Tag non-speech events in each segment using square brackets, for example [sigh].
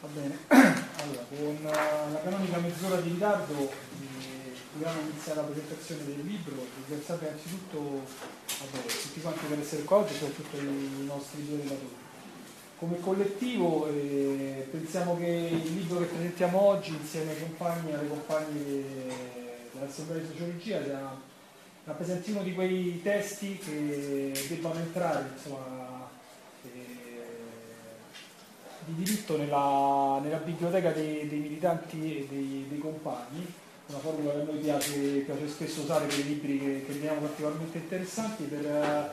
Va bene, [clears throat] allora, con uh, la canonica mezz'ora di ritardo eh, dobbiamo iniziare la presentazione del libro. Ringraziate innanzitutto vabbè, tutti quanti per essere qua oggi, soprattutto i nostri due relatori. Come collettivo eh, pensiamo che il libro che presentiamo oggi insieme ai compagni e alle compagne dell'Assemblea di Sociologia sia, rappresenti uno di quei testi che debbano entrare insomma, di diritto nella, nella biblioteca dei, dei, militanti e dei, dei, compagni, una formula che a noi piace, piace spesso usare per i libri che, che riteniamo particolarmente interessanti per,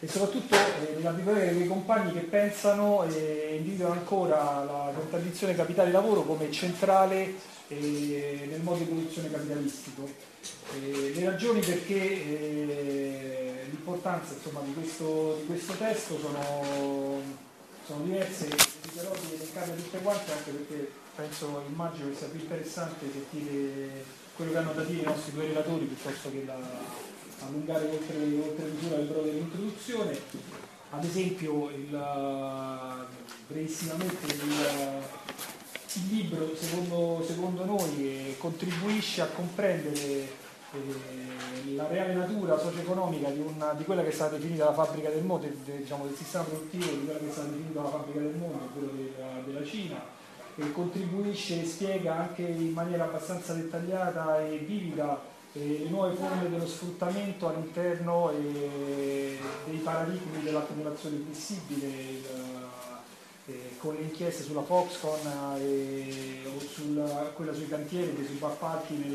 e soprattutto eh, nella biblioteca dei compagni che pensano e individuano ancora la contraddizione capitale-lavoro come centrale eh, nel modo di produzione capitalistico. Eh, le ragioni perché eh, l'importanza insomma, di, questo, di questo testo sono sono diverse, eviterò di elencarle tutte quante anche perché penso, immagino che sia più interessante sentire quello che hanno da dire i nostri due relatori piuttosto che la, allungare oltre, oltre misura il breve dell'introduzione. Ad esempio, il, brevissimamente il, il libro secondo, secondo noi contribuisce a comprendere la reale natura socio-economica di, di, quella che è stata definita la fabbrica del mondo, de, diciamo, del sistema produttivo di quella che è stata definita la fabbrica del mondo, quello della, della Cina, e contribuisce e spiega anche in maniera abbastanza dettagliata e vivida eh, le nuove forme dello sfruttamento all'interno eh, dei paradigmi dell'accumulazione flessibile, eh, con le inchieste sulla Foxconn eh, o sulla, quella sui cantieri, sui appalti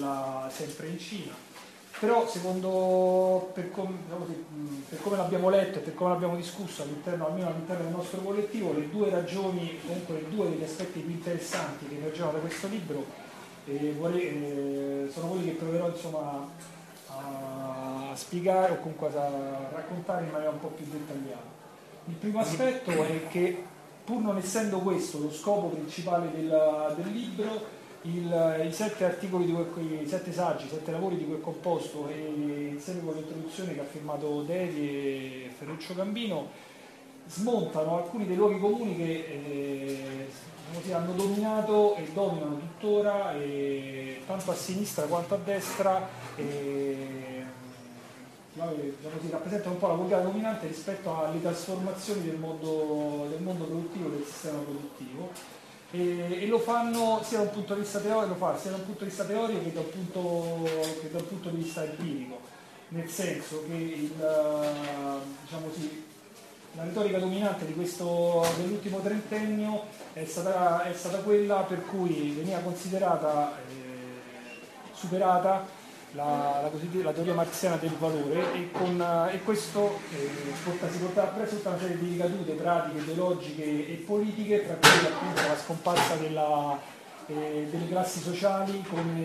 sempre in Cina però secondo per, com, diciamo, per, come l'abbiamo letto e per come l'abbiamo discusso all'interno, almeno all'interno del nostro collettivo, le due ragioni, comunque le due degli aspetti più interessanti che emergono da questo libro eh, vorrei, eh, sono quelli che proverò insomma, a spiegare o comunque a raccontare in maniera un po' più dettagliata. Il primo aspetto è che pur non essendo questo lo scopo principale del, del libro, il, i sette articoli di quel, i sette saggi, i sette lavori di quel composto e insieme con l'introduzione che ha firmato Devi e Ferruccio Gambino smontano alcuni dei luoghi comuni che eh, hanno dominato e dominano tuttora eh, tanto a sinistra quanto a destra eh, rappresentano un po' la volgare dominante rispetto alle trasformazioni del mondo, del mondo produttivo, del sistema produttivo e, e, lo fanno sia da un punto di vista teorico, fa, sia da un punto di vista teorico che da un punto, da un punto di vista empirico, nel senso che il, diciamo così, la retorica dominante questo, dell'ultimo trentennio è stata, è stata, quella per cui veniva considerata eh, superata la, la, la, teoria marziana del valore e, con, e questo eh, porta, si porta appresso tutta una serie di ricadute pratiche, ideologiche e politiche, tra cui appunto la scomparsa della, eh, delle classi sociali come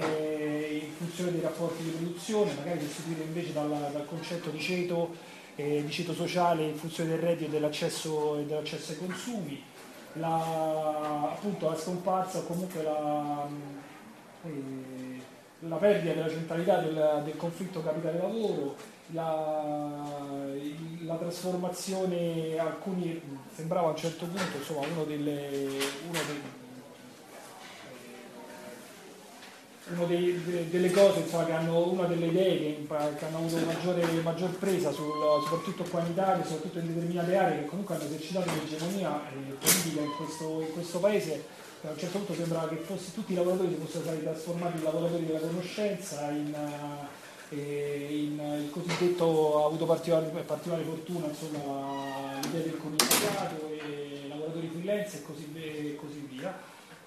in funzione dei rapporti di produzione, magari sostituire invece dal, dal concetto di ceto, eh, di ceto sociale in funzione del reddito e dell'accesso, dell'accesso ai consumi, la, appunto la scomparsa o comunque la eh, la perdita della centralità del, del conflitto capitale-lavoro, la, la, trasformazione, alcuni sembrava a un certo punto insomma, uno delle, uno dei, una dei, delle cose insomma, che hanno una delle idee che, che hanno avuto maggiore, maggior presa sul, soprattutto qua in Italia, soprattutto in determinate aree che comunque hanno esercitato l'egemonia eh, politica in questo, in questo paese a un certo punto sembrava che fosse, tutti i lavoratori fossero stati trasformati in lavoratori della conoscenza, in, eh, in il cosiddetto ha avuto particolare, particolare fortuna insomma, l'idea del commissariato e lavoratori freelance e così, e così via.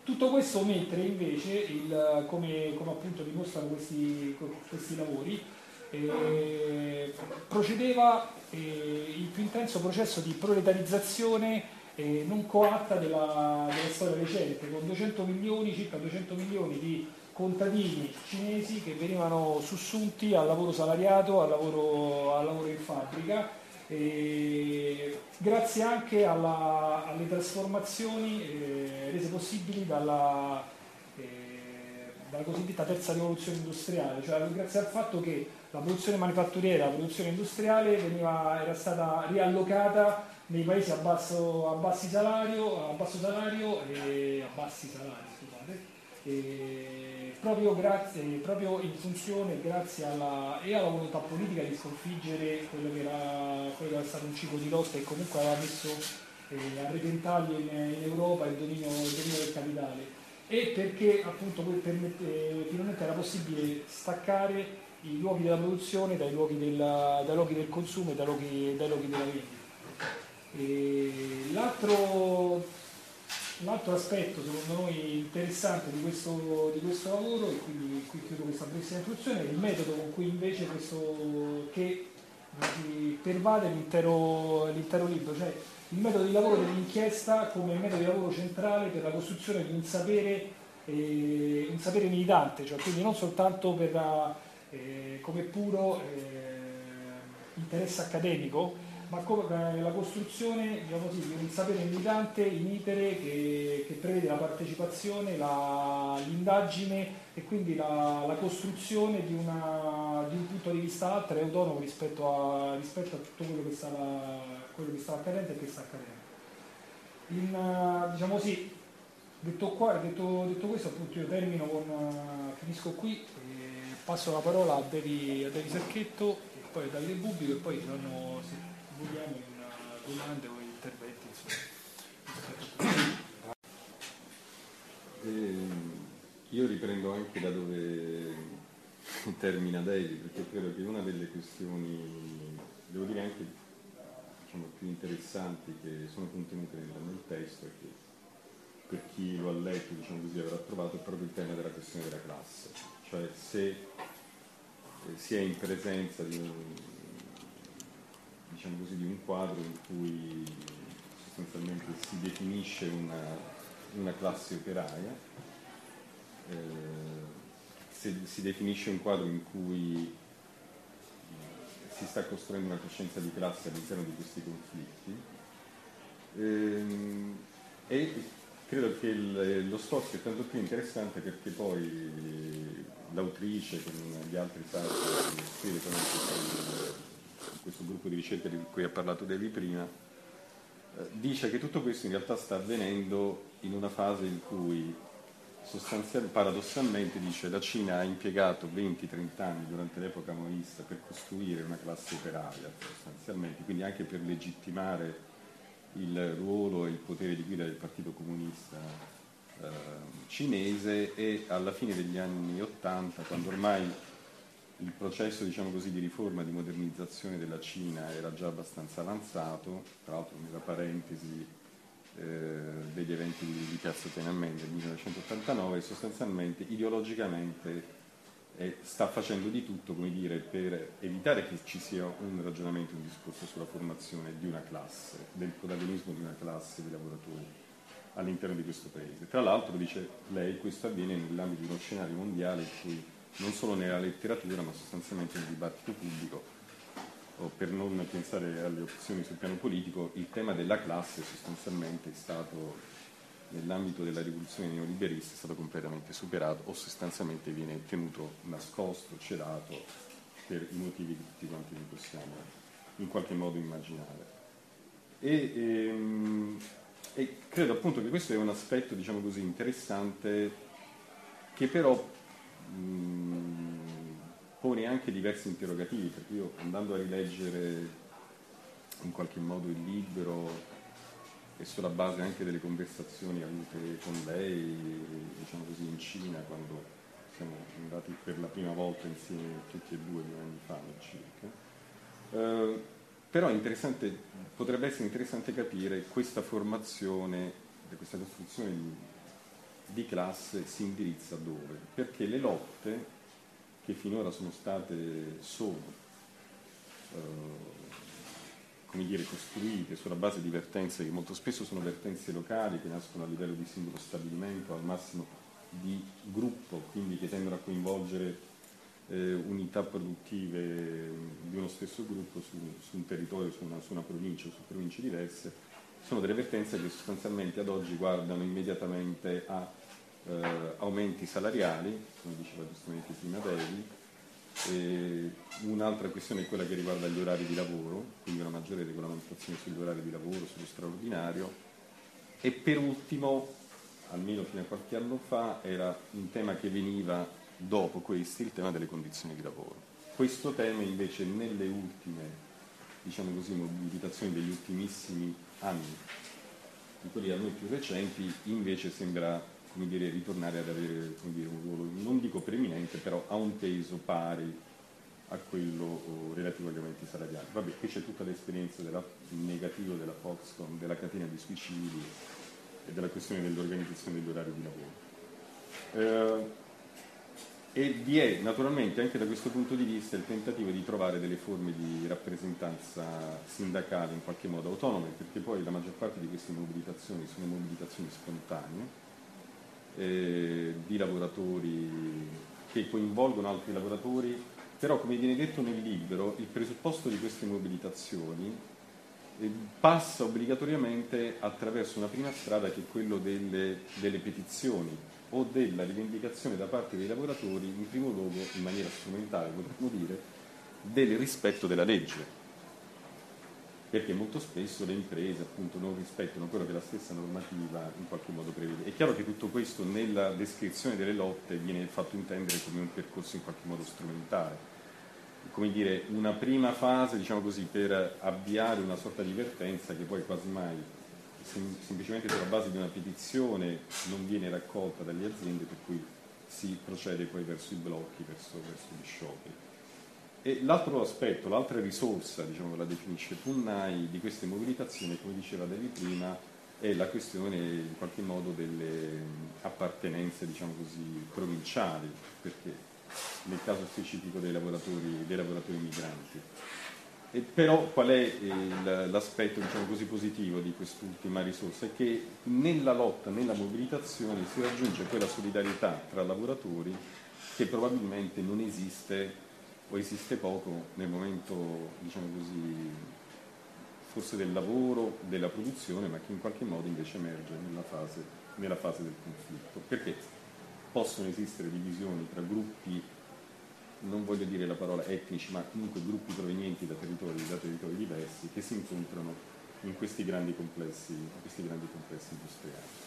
Tutto questo mentre invece, il, come, come, appunto dimostrano questi, questi lavori, eh, procedeva eh, il più intenso processo di proletarizzazione eh, non coatta della, della, storia recente, con 200 milioni, circa 200 milioni di contadini cinesi che venivano sussunti al lavoro salariato, al lavoro, al lavoro in fabbrica, eh, grazie anche alla, alle trasformazioni eh, rese possibili dalla, eh, dalla, cosiddetta terza rivoluzione industriale, cioè grazie al fatto che la produzione manifatturiera, la produzione industriale veniva, era stata riallocata nei paesi a basso, a bassi salario, a basso salario e a bassi salari, scusate, e proprio, grazie, proprio in funzione grazie alla, e alla volontà politica di sconfiggere quello che, era, quello che era stato un ciclo di lotta e comunque aveva messo eh, a repentaglio in, in, Europa il dominio, il dominio, del capitale e perché appunto permette, eh, finalmente era possibile staccare i luoghi della produzione dai luoghi, della, dai luoghi del consumo e dai luoghi, dai luoghi della vendita. L'altro, l'altro, aspetto secondo noi interessante di questo, di questo, lavoro, e quindi qui chiudo questa brevissima introduzione, è il metodo con cui invece questo che pervade l'intero, l'intero libro, cioè il metodo di lavoro dell'inchiesta come metodo di lavoro centrale per la costruzione di un sapere, eh, un sapere militante, cioè quindi non soltanto per eh, come puro eh, interesse accademico, ma come la costruzione diciamo così, di un sapere militante in itere che, che prevede la partecipazione, la, l'indagine e quindi la, la costruzione di, una, di, un punto di vista altro e autonomo rispetto a, rispetto a tutto quello che, stava, quello che stava accadendo e che sta accadendo. In, diciamo così, detto, qua, detto, detto, questo appunto io termino con, finisco qui e passo la parola a Devi, a Serchetto poi a Davide Bubico e poi saranno vogliamo in domande o interventi. Eh, io riprendo anche da dove termina David, perché credo che una delle questioni, devo dire anche diciamo, più interessanti che sono contenute nel, nel testo è che per chi lo ha letto diciamo così, avrà trovato è proprio il tema della questione della classe, cioè se eh, si è in presenza di un, diciamo così, di un quadro in cui sostanzialmente si definisce una, una classe operaia, eh, si, si, definisce un quadro in cui si sta costruendo una coscienza di classe all'interno di questi conflitti eh, e credo che il, lo sforzo è tanto più interessante perché poi l'autrice con gli altri che scrive questo gruppo di ricerca di cui ha parlato Devi prima, eh, dice che tutto questo in realtà sta avvenendo in una fase in cui paradossalmente dice la Cina ha impiegato 20-30 anni durante l'epoca maoista per costruire una classe operaia sostanzialmente, quindi anche per legittimare il ruolo e il potere di guida del Partito Comunista eh, cinese e alla fine degli anni 80, quando ormai il processo diciamo così, di riforma, di modernizzazione della Cina era già abbastanza avanzato, tra l'altro nella parentesi eh, degli eventi di, Piazza Tiananmen del 1989, sostanzialmente ideologicamente eh, sta facendo di tutto dire, per evitare che ci sia un ragionamento, un discorso sulla formazione di una classe, del protagonismo di una classe di lavoratori all'interno di questo paese. Tra l'altro, dice lei, questo avviene nell'ambito di uno scenario mondiale in cui non solo nella letteratura ma sostanzialmente nel dibattito pubblico o per non pensare alle opzioni sul piano politico, il tema della classe sostanzialmente è stato nell'ambito della rivoluzione neoliberista è stato completamente superato o sostanzialmente viene tenuto nascosto, celato per i motivi che tutti quanti noi possiamo in qualche modo immaginare. E, ehm, e credo appunto che questo è un aspetto, diciamo così, interessante che però pone anche diversi interrogativi, perché io andando a rileggere in qualche modo il libro e sulla base anche delle conversazioni avute con lei, diciamo così, in Cina, quando siamo andati per la prima volta insieme tutti e due due anni fa circa. Eh, però potrebbe essere interessante capire questa formazione, questa costruzione di classe si indirizza dove? Perché le lotte che finora sono state, sono, eh, dire, costruite sulla base di vertenze che molto spesso sono vertenze locali, che nascono a livello di singolo stabilimento, al massimo di gruppo, quindi che tendono a coinvolgere eh, unità produttive di uno stesso gruppo su, su un territorio, su una, su una provincia o su province diverse, sono delle vertenze che sostanzialmente ad oggi guardano immediatamente a eh, aumenti salariali, come diceva giustamente prima Devi, un'altra questione è quella che riguarda gli orari di lavoro, quindi una maggiore regolamentazione sugli orari di lavoro, sullo straordinario. E per ultimo, almeno fino a qualche anno fa, era un tema che veniva dopo questi, il tema delle condizioni di lavoro. Questo tema invece nelle ultime diciamo così, mobilitazioni degli ultimissimi anni, di quelli a noi più recenti, invece sembra come dire, ritornare ad avere dire, un ruolo, non dico preeminente, però ha un peso pari a quello oh, relativo agli aumenti salariali. Vabbè, qui c'è tutta l'esperienza della, negativo della Foxconn, della catena di suicidi e della questione dell'organizzazione degli orari di lavoro. Eh, e vi è naturalmente anche da questo punto di vista il tentativo di trovare delle forme di rappresentanza sindacale in qualche modo autonome, perché poi la maggior parte di queste mobilitazioni sono mobilitazioni spontanee eh, di lavoratori che coinvolgono altri lavoratori, però come viene detto nel libro il presupposto di queste mobilitazioni eh, passa obbligatoriamente attraverso una prima strada che è quello delle, delle petizioni o della rivendicazione da parte dei lavoratori, in primo luogo in maniera strumentale potremmo dire, del rispetto della legge. Perché molto spesso le imprese appunto non rispettano quello che la stessa normativa in qualche modo prevede. È chiaro che tutto questo nella descrizione delle lotte viene fatto intendere come un percorso in qualche modo strumentale, come dire una prima fase diciamo così, per avviare una sorta di vertenza che poi quasi mai semplicemente sulla base di una petizione non viene raccolta dalle aziende per cui si procede poi verso i blocchi, verso, verso gli scioperi. E l'altro aspetto, l'altra risorsa, diciamo, la definisce Punnai di queste mobilitazioni, come diceva David prima, è la questione in qualche modo delle appartenenze diciamo così, provinciali, perché nel caso specifico dei lavoratori, dei lavoratori migranti. E però qual è il, l'aspetto diciamo così, positivo di quest'ultima risorsa? È che nella lotta, nella mobilitazione si raggiunge quella solidarietà tra lavoratori che probabilmente non esiste o esiste poco nel momento diciamo così, forse del lavoro, della produzione, ma che in qualche modo invece emerge nella fase, nella fase del conflitto. Perché possono esistere divisioni tra gruppi non voglio dire la parola etnici, ma comunque gruppi provenienti da territori, da territori diversi che si incontrano in questi grandi complessi, questi grandi complessi industriali.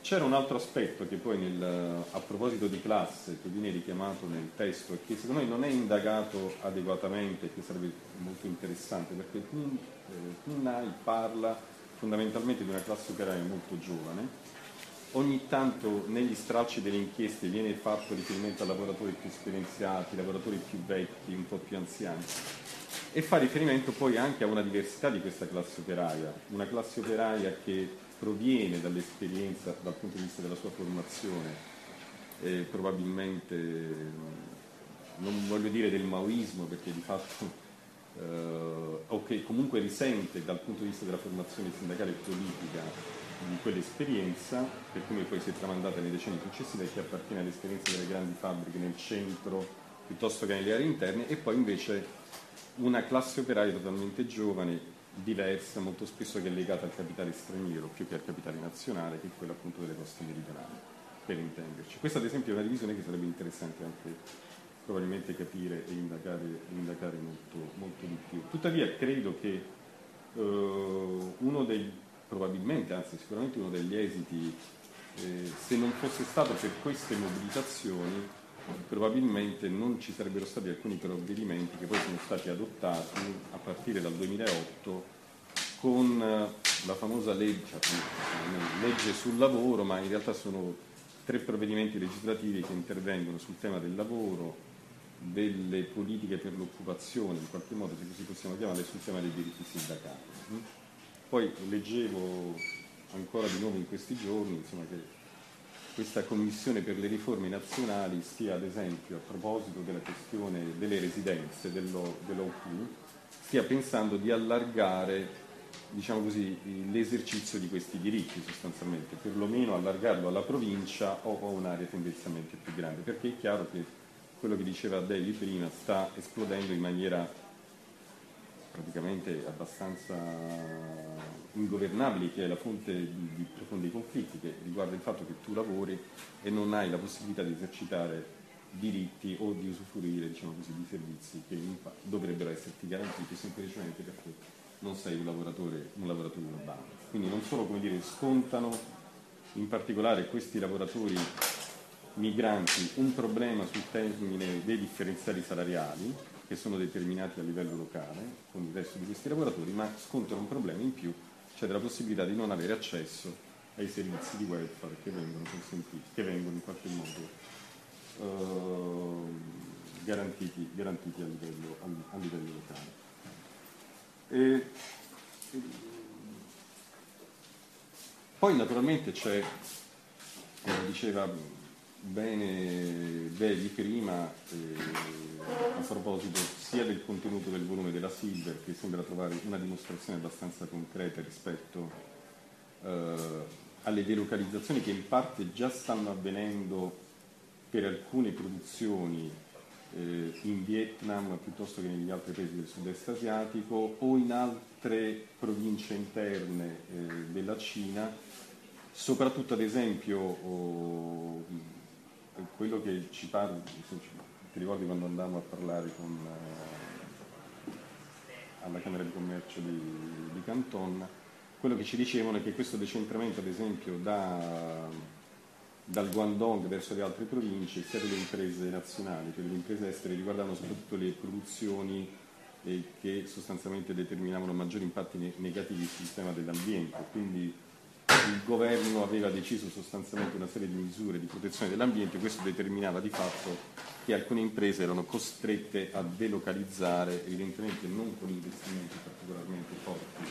C'era un altro aspetto che poi nel, a proposito di classe che viene richiamato nel testo e che secondo me non è indagato adeguatamente e che sarebbe molto interessante perché Kunnai eh, parla fondamentalmente di una classe operaia molto giovane ogni tanto negli stralci delle inchieste viene fatto riferimento a lavoratori più esperienziati, lavoratori più vecchi, un po' più anziani e fa riferimento poi anche a una diversità di questa classe operaia, una classe operaia che proviene dall'esperienza dal punto di vista della sua formazione, eh, probabilmente non voglio dire del maoismo perché di fatto eh, o che comunque risente dal punto di vista della formazione sindacale e politica di quell'esperienza, per come poi si è tramandata nei decenni successivi, che appartiene all'esperienza delle grandi fabbriche nel centro piuttosto che nelle aree interne, e poi invece una classe operaia totalmente giovane, diversa, molto spesso che è legata al capitale straniero più che al capitale nazionale, che è quella appunto delle coste meridionali, per intenderci. Questa ad esempio è una divisione che sarebbe interessante anche probabilmente capire e indagare, indagare molto, molto, di più. Tuttavia credo che uh, uno dei probabilmente, anzi sicuramente uno degli esiti, eh, se non fosse stato per queste mobilitazioni, probabilmente non ci sarebbero stati alcuni provvedimenti che poi sono stati adottati a partire dal 2008 con eh, la famosa legge, cioè, legge sul lavoro, ma in realtà sono tre provvedimenti legislativi che intervengono sul tema del lavoro, delle politiche per l'occupazione, in qualche modo se così possiamo chiamarle, sul tema dei diritti sindacali. Poi leggevo ancora di nuovo in questi giorni insomma, che questa Commissione per le riforme nazionali stia ad esempio a proposito della questione delle residenze dell'OQ, stia pensando di allargare diciamo così, l'esercizio di questi diritti sostanzialmente, perlomeno allargarlo alla provincia o a un'area tendenzialmente più grande, perché è chiaro che quello che diceva David prima sta esplodendo in maniera praticamente abbastanza ingovernabili, che è la fonte di, di, profondi conflitti, che riguarda il fatto che tu lavori e non hai la possibilità di esercitare diritti o di usufruire diciamo così, di servizi che dovrebbero esserti garantiti semplicemente perché non sei un lavoratore, un lavoratore urbano. Quindi non solo come dire, scontano in particolare questi lavoratori migranti un problema sul termine dei differenziali salariali che sono determinati a livello locale con il resto di questi lavoratori, ma scontano un problema in più, cioè della possibilità di non avere accesso ai servizi di welfare che vengono consentiti, che vengono in qualche modo eh, garantiti, garantiti a, livello, a, a, livello, locale. E, poi naturalmente c'è, come diceva bene Vegli prima, eh, a proposito sia del contenuto del volume della Silver, che sembra trovare una dimostrazione abbastanza concreta rispetto eh, alle delocalizzazioni che in parte già stanno avvenendo per alcune produzioni eh, in Vietnam piuttosto che negli altri paesi del sud-est asiatico o in altre province interne eh, della Cina, soprattutto ad esempio oh, quello che ci parla, ti ricordi quando andavamo a parlare con, eh, alla Camera di Commercio di, di Canton, quello che ci dicevano è che questo decentramento, ad esempio, da, dal Guangdong verso le altre province, sia delle imprese nazionali che delle imprese estere, riguardavano soprattutto le produzioni eh, che sostanzialmente determinavano maggiori impatti ne- negativi sul sistema dell'ambiente. Quindi il governo aveva deciso sostanzialmente una serie di misure di protezione dell'ambiente, questo determinava di fatto che alcune imprese erano costrette a delocalizzare, evidentemente non con investimenti particolarmente forti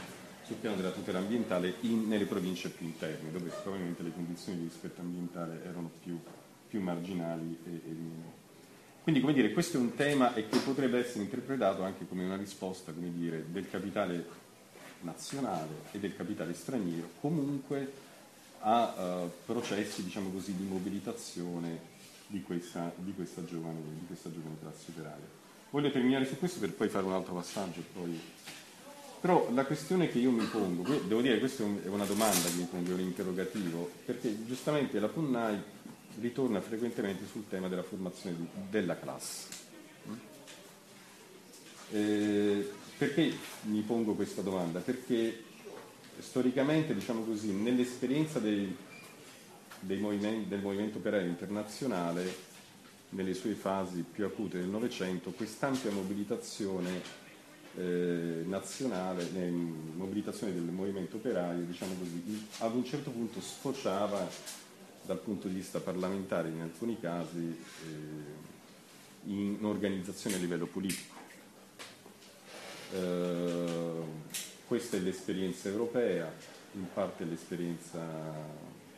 sul piano della tutela ambientale in, nelle province più interne, dove probabilmente le condizioni di rispetto ambientale erano più, più marginali e, e meno. Quindi come dire, questo è un tema e che potrebbe essere interpretato anche come una risposta come dire, del capitale nazionale e del capitale straniero comunque a uh, processi diciamo così, di mobilitazione di questa, di, questa giovane, di questa giovane classe operaria. Voglio terminare su questo per poi fare un altro passaggio poi però la questione che io mi pongo, devo dire che questa è una domanda che mi pongo, è un interrogativo, perché giustamente la PUNNAI ritorna frequentemente sul tema della formazione della classe. Eh, perché mi pongo questa domanda? Perché storicamente, diciamo così, nell'esperienza dei, dei movimenti, del movimento operaio internazionale, nelle sue fasi più acute del Novecento, quest'ampia mobilitazione eh, nazionale, eh, mobilitazione del movimento operaio, diciamo così, ad un certo punto sfociava dal punto di vista parlamentare in alcuni casi eh, in organizzazione a livello politico. Eh, questa è l'esperienza europea, in parte l'esperienza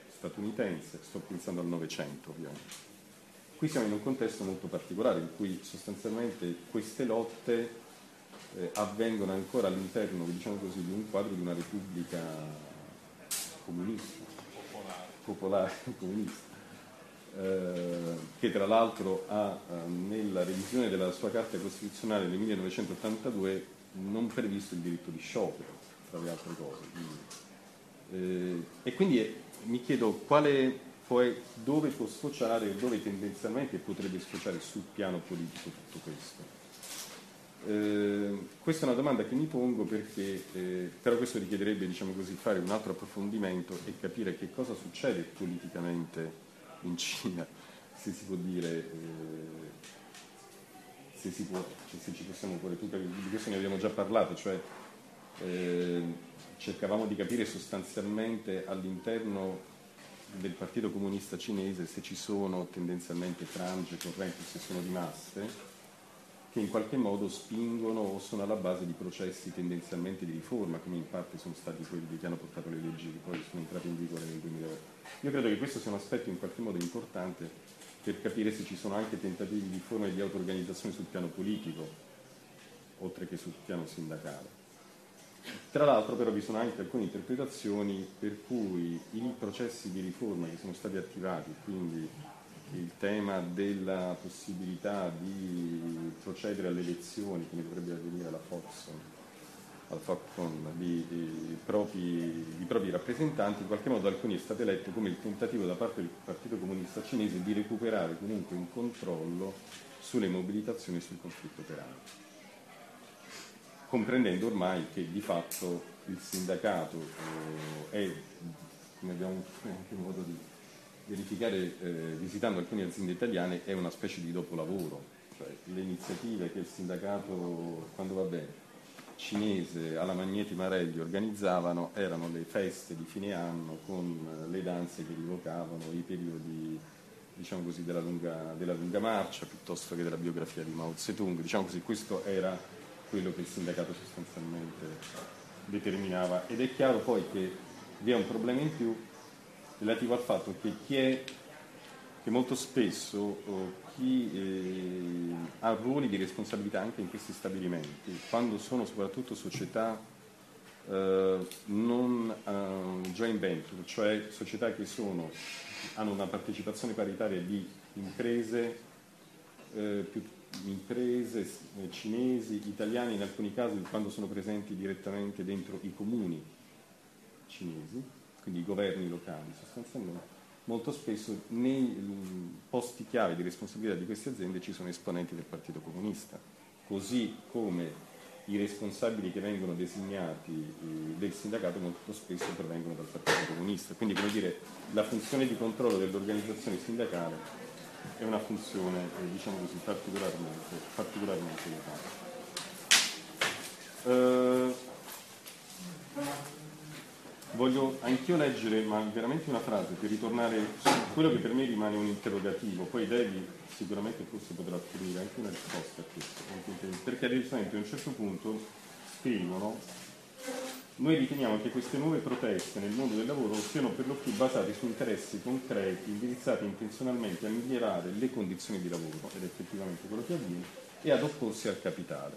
statunitense, sto pensando al Novecento ovviamente. Qui siamo in un contesto molto particolare in cui sostanzialmente queste lotte eh, avvengono ancora all'interno diciamo così, di un quadro di una repubblica comunista, popolare, [laughs] comunista, eh, che tra l'altro ha eh, nella revisione della sua carta costituzionale del 1982 non previsto il diritto di sciopero, tra le altre cose. Quindi, eh, e quindi eh, mi chiedo quale può, dove può sfociare dove tendenzialmente potrebbe sfociare sul piano politico tutto questo. Eh, questa è una domanda che mi pongo perché, eh, però questo richiederebbe diciamo così, fare un altro approfondimento e capire che cosa succede politicamente in Cina, se si può dire, eh, se, si può, se ci possiamo porre, tu, di questo ne abbiamo già parlato, cioè eh, cercavamo di capire sostanzialmente all'interno del Partito Comunista Cinese se ci sono tendenzialmente frange, correnti, se sono rimaste che in qualche modo spingono o sono alla base di processi tendenzialmente di riforma, come in parte sono stati quelli che hanno portato le leggi che poi sono entrate in vigore nel 2008. Io credo che questo sia un aspetto in qualche modo importante per capire se ci sono anche tentativi di riforma e di auto-organizzazione sul piano politico, oltre che sul piano sindacale. Tra l'altro però vi sono anche alcune interpretazioni per cui i processi di riforma che sono stati attivati, quindi il tema della possibilità di procedere alle elezioni, come dovrebbe avvenire alla Foxon, al FOCCON di, di, propri, di, propri, rappresentanti, in qualche modo alcuni è stato eletto come il tentativo da parte del Partito Comunista Cinese di recuperare comunque un controllo sulle mobilitazioni e sul conflitto operaio, comprendendo ormai che di fatto il sindacato eh, è, come abbiamo anche modo di verificare eh, visitando alcune aziende italiane, è una specie di dopolavoro, cioè le iniziative che il sindacato, quando va bene, cinese alla Magneti Marelli organizzavano erano le feste di fine anno con le danze che rivocavano i periodi diciamo così, della, lunga, della lunga marcia piuttosto che della biografia di Mao Zedong. Diciamo così, questo era quello che il sindacato sostanzialmente determinava ed è chiaro poi che vi è un problema in più relativo al fatto che chi è che molto spesso oh, chi eh, ha ruoli di responsabilità anche in questi stabilimenti, quando sono soprattutto società eh, non eh, joint venture, cioè società che sono, hanno una partecipazione paritaria di imprese, eh, più, imprese eh, cinesi, italiane in alcuni casi quando sono presenti direttamente dentro i comuni cinesi, quindi i governi locali sostanzialmente molto spesso nei posti chiave di responsabilità di queste aziende ci sono esponenti del Partito Comunista, così come i responsabili che vengono designati eh, del sindacato molto spesso provengono dal Partito Comunista. Quindi come dire, la funzione di controllo dell'organizzazione sindacale è una funzione eh, diciamo così, particolarmente, particolarmente elevata. Uh, Voglio anch'io leggere, ma veramente una frase, per ritornare su quello che per me rimane un interrogativo, poi Devi sicuramente forse potrà fornire anche una risposta a questo, perché esempio a un certo punto scrivono noi riteniamo che queste nuove proteste nel mondo del lavoro siano per lo più basate su interessi concreti indirizzati intenzionalmente a migliorare le condizioni di lavoro, ed effettivamente quello che avviene, e ad opporsi al capitale.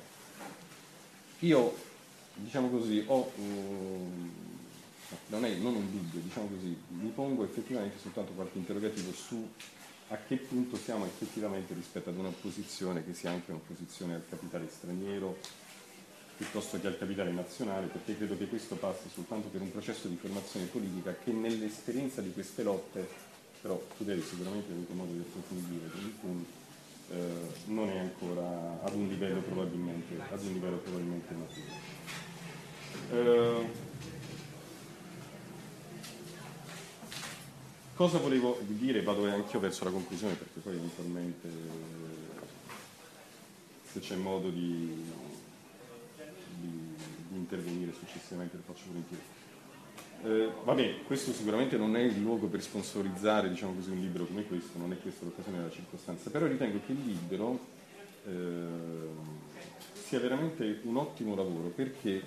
Io, diciamo così, ho... Um, non è non un dubbio, diciamo così, mi pongo effettivamente soltanto qualche interrogativo su a che punto siamo effettivamente rispetto ad un'opposizione che sia anche un'opposizione al capitale straniero piuttosto che al capitale nazionale, perché credo che questo passi soltanto per un processo di formazione politica che nell'esperienza di queste lotte, però tu devi sicuramente avuto modo di approfondire per punto, eh, non è ancora ad un livello probabilmente, ad un livello probabilmente maturo. Eh, Cosa volevo dire? Vado anch'io verso la conclusione perché poi eventualmente se c'è modo di, di, di intervenire successivamente lo faccio volentieri. Eh, vabbè, questo sicuramente non è il luogo per sponsorizzare diciamo così, un libro come questo, non è questa l'occasione della circostanza, però ritengo che il libro eh, sia veramente un ottimo lavoro perché,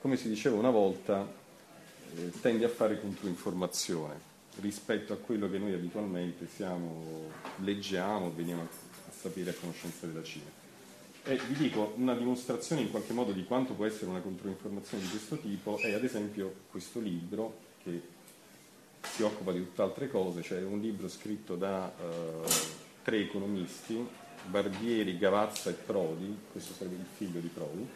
come si diceva una volta, eh, tende a fare controinformazione rispetto a quello che noi abitualmente siamo, leggiamo, veniamo a sapere a conoscenza della Cina. E vi dico, una dimostrazione in qualche modo di quanto può essere una controinformazione di questo tipo è ad esempio questo libro che si occupa di tutt'altre cose, cioè un libro scritto da uh, tre economisti, Barbieri, Gavazza e Prodi, questo sarebbe il figlio di Prodi,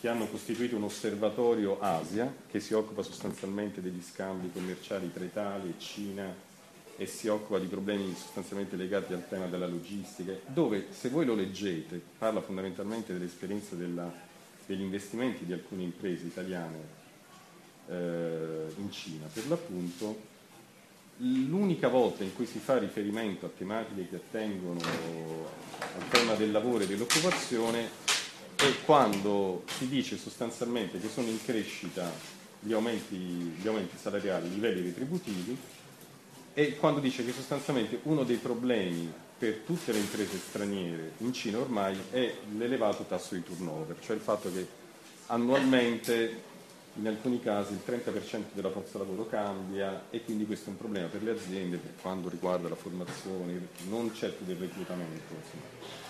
che hanno costituito un osservatorio Asia che si occupa sostanzialmente degli scambi commerciali tra Italia e Cina e si occupa di problemi sostanzialmente legati al tema della logistica, dove se voi lo leggete parla fondamentalmente dell'esperienza della, degli investimenti di alcune imprese italiane eh, in Cina. Per l'appunto, l'unica volta in cui si fa riferimento a tematiche che attengono al tema del lavoro e dell'occupazione e quando si dice sostanzialmente che sono in crescita gli aumenti, gli aumenti salariali, i livelli retributivi, e quando dice che sostanzialmente uno dei problemi per tutte le imprese straniere in Cina ormai è l'elevato tasso di turnover, cioè il fatto che annualmente in alcuni casi il 30% della forza lavoro cambia e quindi questo è un problema per le aziende per quanto riguarda la formazione, non certo del reclutamento. Insomma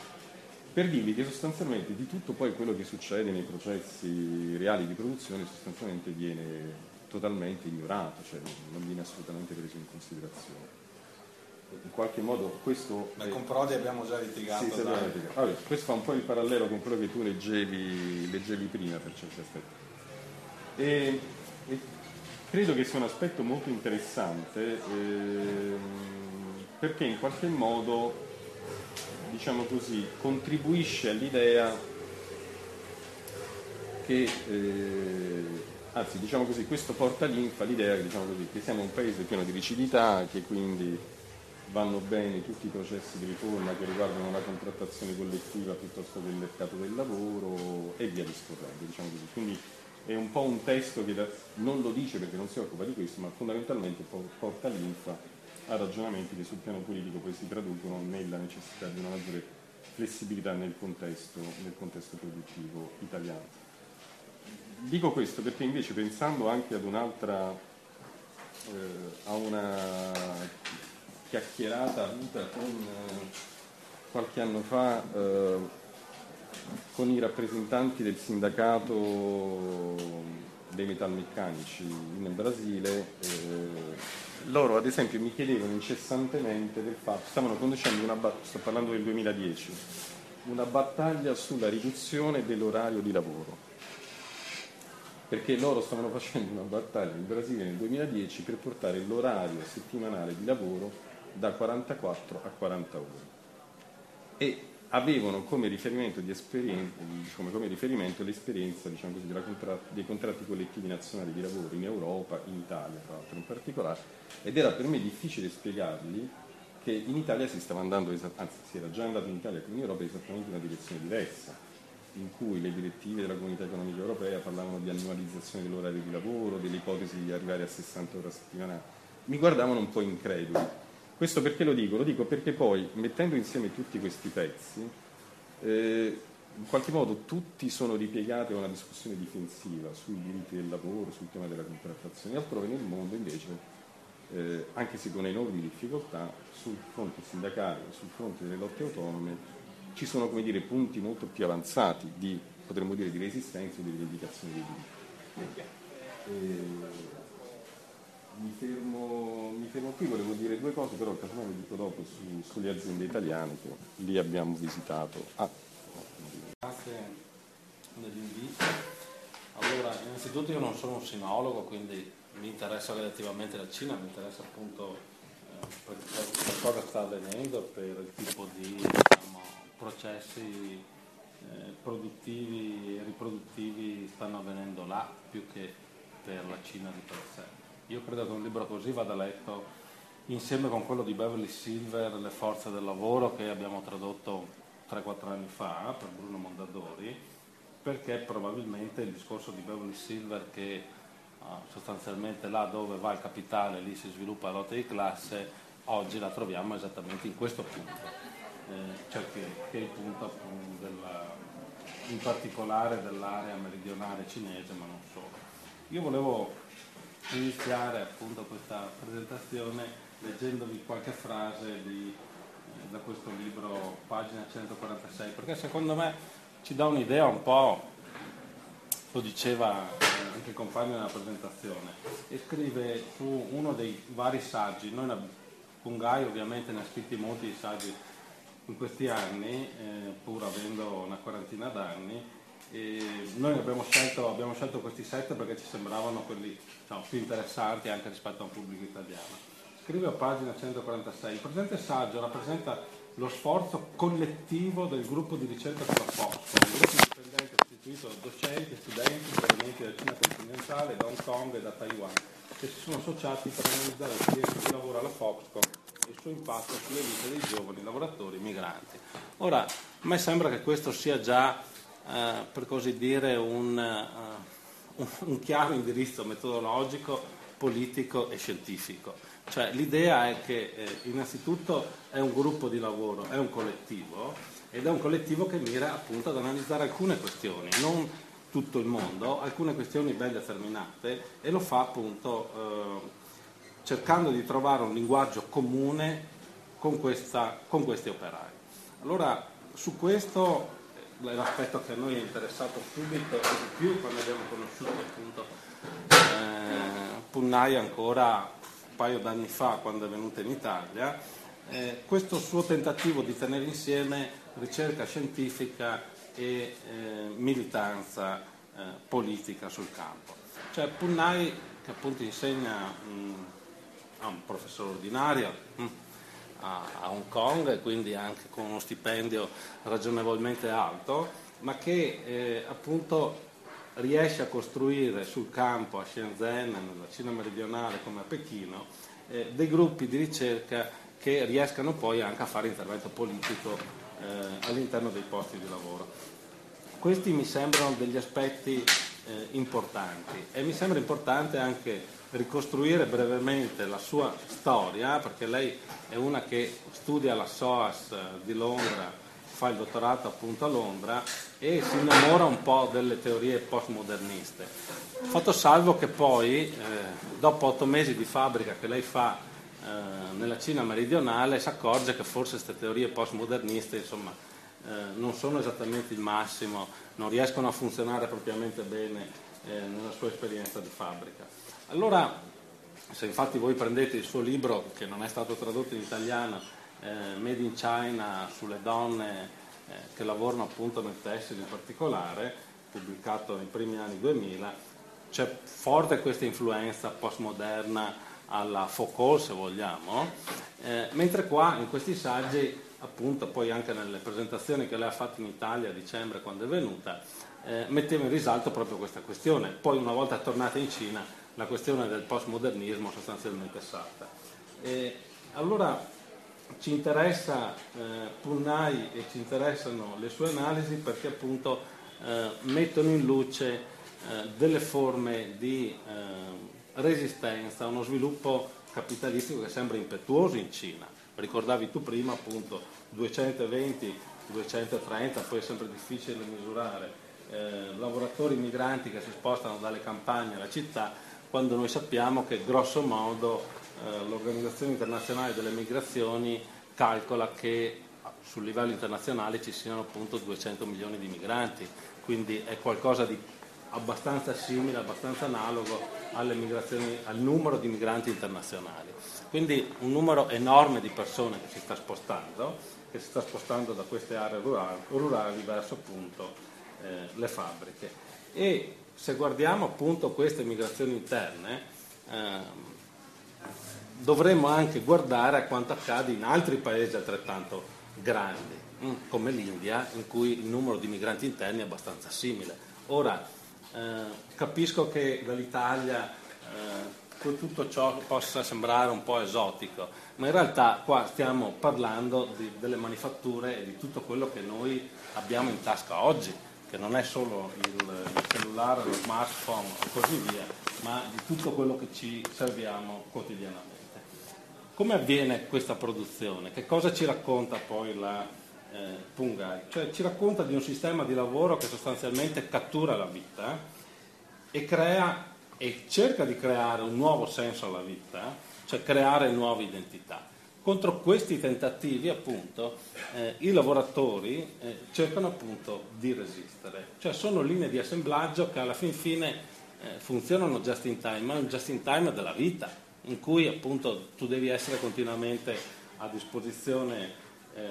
per dirvi che sostanzialmente di tutto poi quello che succede nei processi reali di produzione sostanzialmente viene totalmente ignorato, cioè non viene assolutamente preso in considerazione. in qualche modo questo... Ma con Prodi abbiamo già litigato. Sì, da... litigato. Allora, questo fa un po' il parallelo con quello che tu leggevi, leggevi prima per certi aspetti. E, e, credo che sia un aspetto molto interessante eh, perché in qualche modo, diciamo così, contribuisce all'idea che... Eh, anzi diciamo così, questo porta linfa l'idea diciamo così, che siamo un paese pieno di rigidità, che quindi vanno bene tutti i processi di riforma che riguardano la contrattazione collettiva piuttosto che il mercato del lavoro e via discorrendo. Diciamo. Quindi è un po' un testo che non lo dice perché non si occupa di questo, ma fondamentalmente porta linfa a ragionamenti che sul piano politico poi si traducono nella necessità di una maggiore flessibilità nel contesto, nel contesto produttivo italiano. Dico questo perché invece pensando anche ad un'altra, eh, a una chiacchierata avuta con, eh, qualche anno fa eh, con i rappresentanti del sindacato dei metalmeccanici in Brasile, eh, loro ad esempio mi chiedevano incessantemente del fatto, stavano conducendo una battaglia, sto parlando del 2010, una battaglia sulla riduzione dell'orario di lavoro. Perché loro stavano facendo una battaglia in Brasile nel 2010 per portare l'orario settimanale di lavoro da 44 a 40 ore. E avevano come riferimento, diciamo, come riferimento l'esperienza diciamo così, contratti, dei contratti collettivi nazionali di lavoro in Europa, in Italia tra l'altro in particolare, ed era per me difficile spiegargli che in Italia si stava andando, anzi si era già andato in Italia e in Europa esattamente in una direzione diversa, in cui le direttive della comunità economica europea parlavano di annualizzazione dell'orario di lavoro, dell'ipotesi di arrivare a 60 ore a settimana, mi guardavano un po' increduli questo perché lo dico? Lo dico perché poi, mettendo insieme tutti questi pezzi, eh, in qualche modo tutti sono ripiegati a una discussione difensiva sui diritti del lavoro, sul tema della contrattazione, altrove nel mondo invece, eh, anche se con enormi difficoltà, sul fronte sindacale, sul fronte delle lotte autonome, ci sono dire, punti molto più avanzati di, potremmo dire, di resistenza e di rivendicazione dei diritti. Eh, mi fermo, mi fermo, qui, volevo dire due cose, però casomai lo dico dopo su, sulle aziende italiane che lì abbiamo visitato. Ah. Grazie dell'invito. Allora, innanzitutto io non sono un sinologo, quindi mi interessa relativamente la Cina, mi interessa appunto eh, per, per, cosa sta avvenendo, per il tipo di diciamo, processi eh, produttivi e riproduttivi stanno avvenendo là più che per la Cina di per sé. Io credo che un libro così vada letto insieme con quello di Beverly Silver, Le forze del lavoro, che abbiamo tradotto 3-4 anni fa per Bruno Mondadori, perché probabilmente il discorso di Beverly Silver che uh, sostanzialmente là dove va il capitale, lì si sviluppa la lotta di classe, oggi la troviamo esattamente in questo punto, eh, cioè che, che, è il punto appunto della, in particolare dell'area meridionale cinese, ma non solo. Io volevo iniziare appunto questa presentazione leggendovi qualche frase di, eh, da questo libro, pagina 146, perché secondo me ci dà un'idea un po', lo diceva eh, anche il compagno nella presentazione, e scrive su uno dei vari saggi, noi Pungai ovviamente ne ha scritti molti saggi in questi anni, eh, pur avendo una quarantina d'anni, noi abbiamo scelto, abbiamo scelto, questi set perché ci sembravano quelli diciamo, più interessanti anche rispetto a un pubblico italiano. Scrive a pagina 146, il presente saggio rappresenta lo sforzo collettivo del gruppo di ricerca sulla FOSCO, un gruppo indipendente costituito da docenti e studenti provenienti dalla Cina continentale, da Hong Kong e da Taiwan, che si sono associati per analizzare l'esperienza di lavoro alla Foxco e il suo impatto sulle vite dei giovani lavoratori migranti. Ora, a me sembra che questo sia già eh, per così dire, un, uh, un, chiaro indirizzo metodologico, politico e scientifico. Cioè, l'idea è che eh, innanzitutto è un gruppo di lavoro, è un collettivo ed è un collettivo che mira appunto ad analizzare alcune questioni, non tutto il mondo, alcune questioni ben determinate e lo fa appunto eh, cercando di trovare un linguaggio comune con, questa, con questi operai. Allora, su questo l'aspetto che a noi è interessato subito e di più quando abbiamo conosciuto appunto eh, Punnai ancora un paio d'anni fa quando è venuta in Italia eh, questo suo tentativo di tenere insieme ricerca scientifica e eh, militanza eh, politica sul campo. Cioè Punnai, che appunto insegna mh, a un professore ordinario mh, a, a Hong Kong e quindi anche con uno stipendio ragionevolmente alto, ma che eh, appunto riesce a costruire sul campo a Shenzhen, nella Cina meridionale come a Pechino, eh, dei gruppi di ricerca che riescano poi anche a fare intervento politico eh, all'interno dei posti di lavoro. Questi mi sembrano degli aspetti eh, importanti e mi sembra importante anche ricostruire brevemente la sua storia, perché lei è una che studia la SOAS di Londra fa il dottorato appunto a Londra e si innamora un po' delle teorie postmoderniste. Fatto salvo che poi, eh, dopo otto mesi di fabbrica che lei fa eh, nella Cina meridionale, si accorge che forse queste teorie postmoderniste insomma, eh, non sono esattamente il massimo, non riescono a funzionare propriamente bene eh, nella sua esperienza di fabbrica. Allora, se infatti voi prendete il suo libro, che non è stato tradotto in italiano, eh, Made in China sulle donne eh, che lavorano appunto nel tessile in particolare, pubblicato nei primi anni 2000, c'è forte questa influenza postmoderna alla Foucault se vogliamo, eh, mentre qua in questi saggi, appunto poi anche nelle presentazioni che lei ha fatto in Italia a dicembre quando è venuta, eh, metteva in risalto proprio questa questione. Poi una volta tornata in Cina la questione del postmodernismo sostanzialmente salta. E allora ci interessa eh, Punnai e ci interessano le sue analisi perché appunto eh, mettono in luce eh, delle forme di eh, resistenza a uno sviluppo capitalistico che sembra impetuoso in Cina. Ricordavi tu prima appunto 220, 230, poi è sempre difficile misurare, eh, lavoratori migranti che si spostano dalle campagne alla città, quando noi sappiamo che grosso modo eh, l'Organizzazione Internazionale delle Migrazioni calcola che sul livello internazionale ci siano appunto 200 milioni di migranti, quindi è qualcosa di abbastanza simile, abbastanza analogo al numero di migranti internazionali. Quindi un numero enorme di persone che si sta spostando, che si sta spostando da queste aree rurali, rurali verso appunto eh, le fabbriche. E se guardiamo appunto queste migrazioni interne, eh, dovremmo anche guardare a quanto accade in altri paesi altrettanto grandi, mm, come l'India, in cui il numero di migranti interni è abbastanza simile. Ora, eh, capisco che dall'Italia eh, tutto ciò possa sembrare un po' esotico, ma in realtà qua stiamo parlando di, delle manifatture e di tutto quello che noi abbiamo in tasca oggi, che non è solo il, il cellulare, lo smartphone e così via, ma di tutto quello che ci serviamo quotidianamente. Come avviene questa produzione? Che cosa ci racconta poi la eh, Pungai? Cioè ci racconta di un sistema di lavoro che sostanzialmente cattura la vita e crea e cerca di creare un nuovo senso alla vita, cioè creare nuove identità. Contro questi tentativi, appunto, eh, i lavoratori eh, cercano appunto di resistere, cioè sono linee di assemblaggio che alla fin fine eh, funzionano just in time, ma è un just in time della vita in cui appunto tu devi essere continuamente a disposizione eh,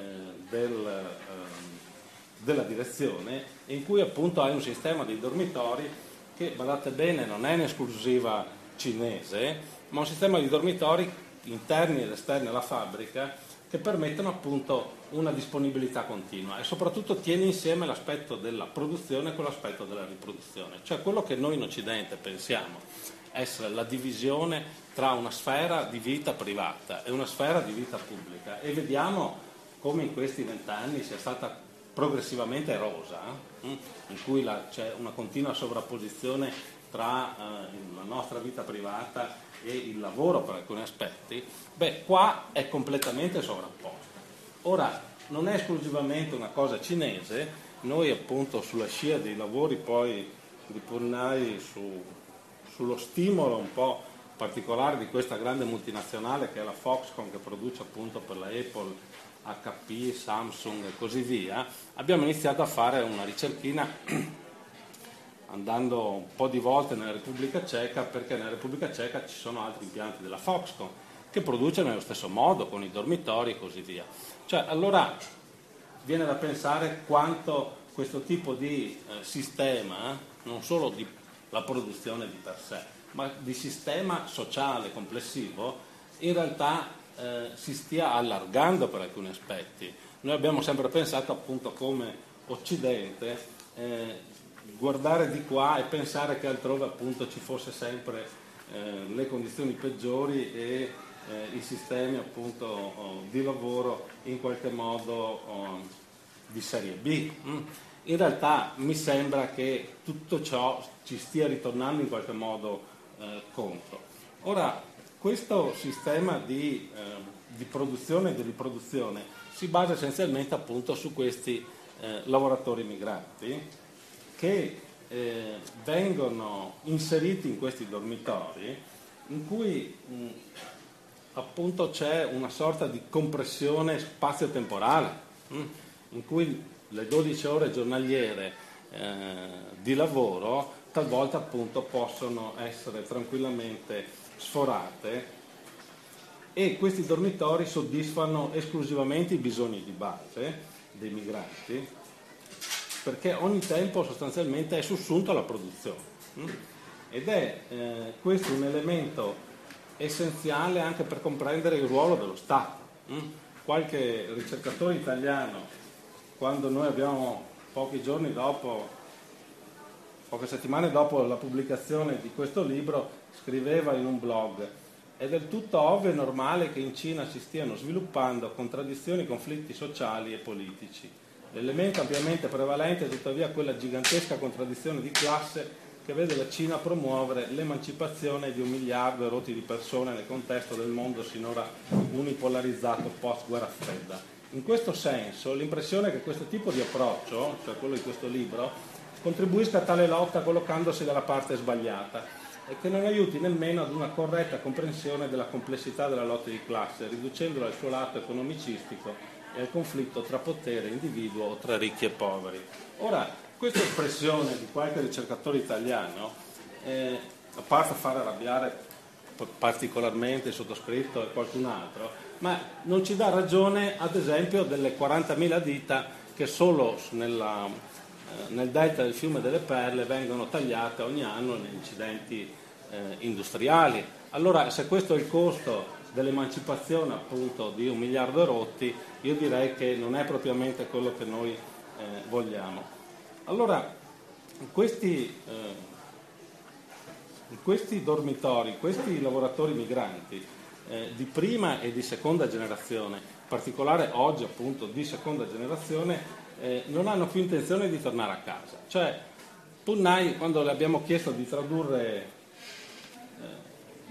del, eh, della direzione in cui appunto hai un sistema di dormitori che, guardate bene, non è in esclusiva cinese, ma un sistema di dormitori interni ed esterni alla fabbrica che permettono appunto una disponibilità continua e soprattutto tiene insieme l'aspetto della produzione con l'aspetto della riproduzione, cioè quello che noi in Occidente pensiamo essere la divisione tra una sfera di vita privata e una sfera di vita pubblica e vediamo come in questi vent'anni sia stata progressivamente erosa, eh, in cui la, c'è una continua sovrapposizione tra eh, la nostra vita privata e il lavoro per alcuni aspetti, beh, qua è completamente sovrapposta. Ora, non è esclusivamente una cosa cinese, noi appunto sulla scia dei lavori poi di Purnai su, sullo stimolo un po' particolare di questa grande multinazionale che è la Foxconn che produce appunto per la Apple, HP, Samsung e così via, abbiamo iniziato a fare una ricerchina andando un po' di volte nella Repubblica Ceca perché nella Repubblica Ceca ci sono altri impianti della Foxconn che produce nello stesso modo, con i dormitori e così via. Cioè, allora viene da pensare quanto questo tipo di eh, sistema, non solo di la produzione di per sé, ma di sistema sociale complessivo, in realtà eh, si stia allargando per alcuni aspetti. Noi abbiamo sempre pensato appunto come Occidente eh, guardare di qua e pensare che altrove appunto ci fosse sempre eh, le condizioni peggiori e eh, i sistemi appunto oh, di lavoro in qualche modo oh, di serie B. Mm. In realtà mi sembra che tutto ciò ci stia ritornando in qualche modo eh, contro. Ora, questo sistema di, eh, di, produzione e di riproduzione si basa essenzialmente appunto su questi eh, lavoratori migranti che eh, vengono inseriti in questi dormitori in cui mh, appunto c'è una sorta di compressione spazio-temporale, mh, in cui le 12 ore giornaliere eh, di lavoro talvolta appunto possono essere tranquillamente sforate e questi dormitori soddisfano esclusivamente i bisogni di base dei migranti perché ogni tempo sostanzialmente è sussunto alla produzione mm? ed è eh, questo un elemento essenziale anche per comprendere il ruolo dello Stato. Mm? Qualche ricercatore italiano, quando noi abbiamo pochi giorni dopo, poche settimane dopo la pubblicazione di questo libro, scriveva in un blog è del tutto ovvio e normale che in Cina si stiano sviluppando contraddizioni, conflitti sociali e politici. L'elemento ampiamente prevalente è tuttavia quella gigantesca contraddizione di classe che vede la Cina promuovere l'emancipazione di un miliardo e rotti di persone nel contesto del mondo sinora unipolarizzato post guerra fredda. In questo senso l'impressione è che questo tipo di approccio, cioè quello di questo libro, contribuisca a tale lotta collocandosi dalla parte sbagliata e che non aiuti nemmeno ad una corretta comprensione della complessità della lotta di classe, riducendola al suo lato economicistico e al conflitto tra potere e individuo o tra ricchi e poveri. Ora, questa espressione di qualche ricercatore italiano, eh, a parte fare arrabbiare particolarmente il sottoscritto e qualcun altro, ma non ci dà ragione ad esempio delle 40.000 dita che solo nella, eh, nel delta del fiume delle Perle vengono tagliate ogni anno negli incidenti eh, industriali. Allora se questo è il costo dell'emancipazione appunto di un miliardo rotti, io direi che non è propriamente quello che noi eh, vogliamo. Allora, questi, eh, questi dormitori, questi lavoratori migranti eh, di prima e di seconda generazione, in particolare oggi appunto di seconda generazione, eh, non hanno più intenzione di tornare a casa. Cioè, Punnai, quando le abbiamo chiesto di tradurre,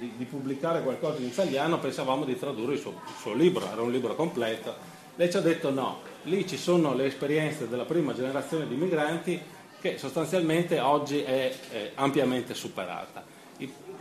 di, di, pubblicare qualcosa in italiano, pensavamo di tradurre il suo, il suo libro, era un libro completo. Lei ci ha detto no, lì ci sono le esperienze della prima generazione di migranti che sostanzialmente oggi è, è ampiamente superata.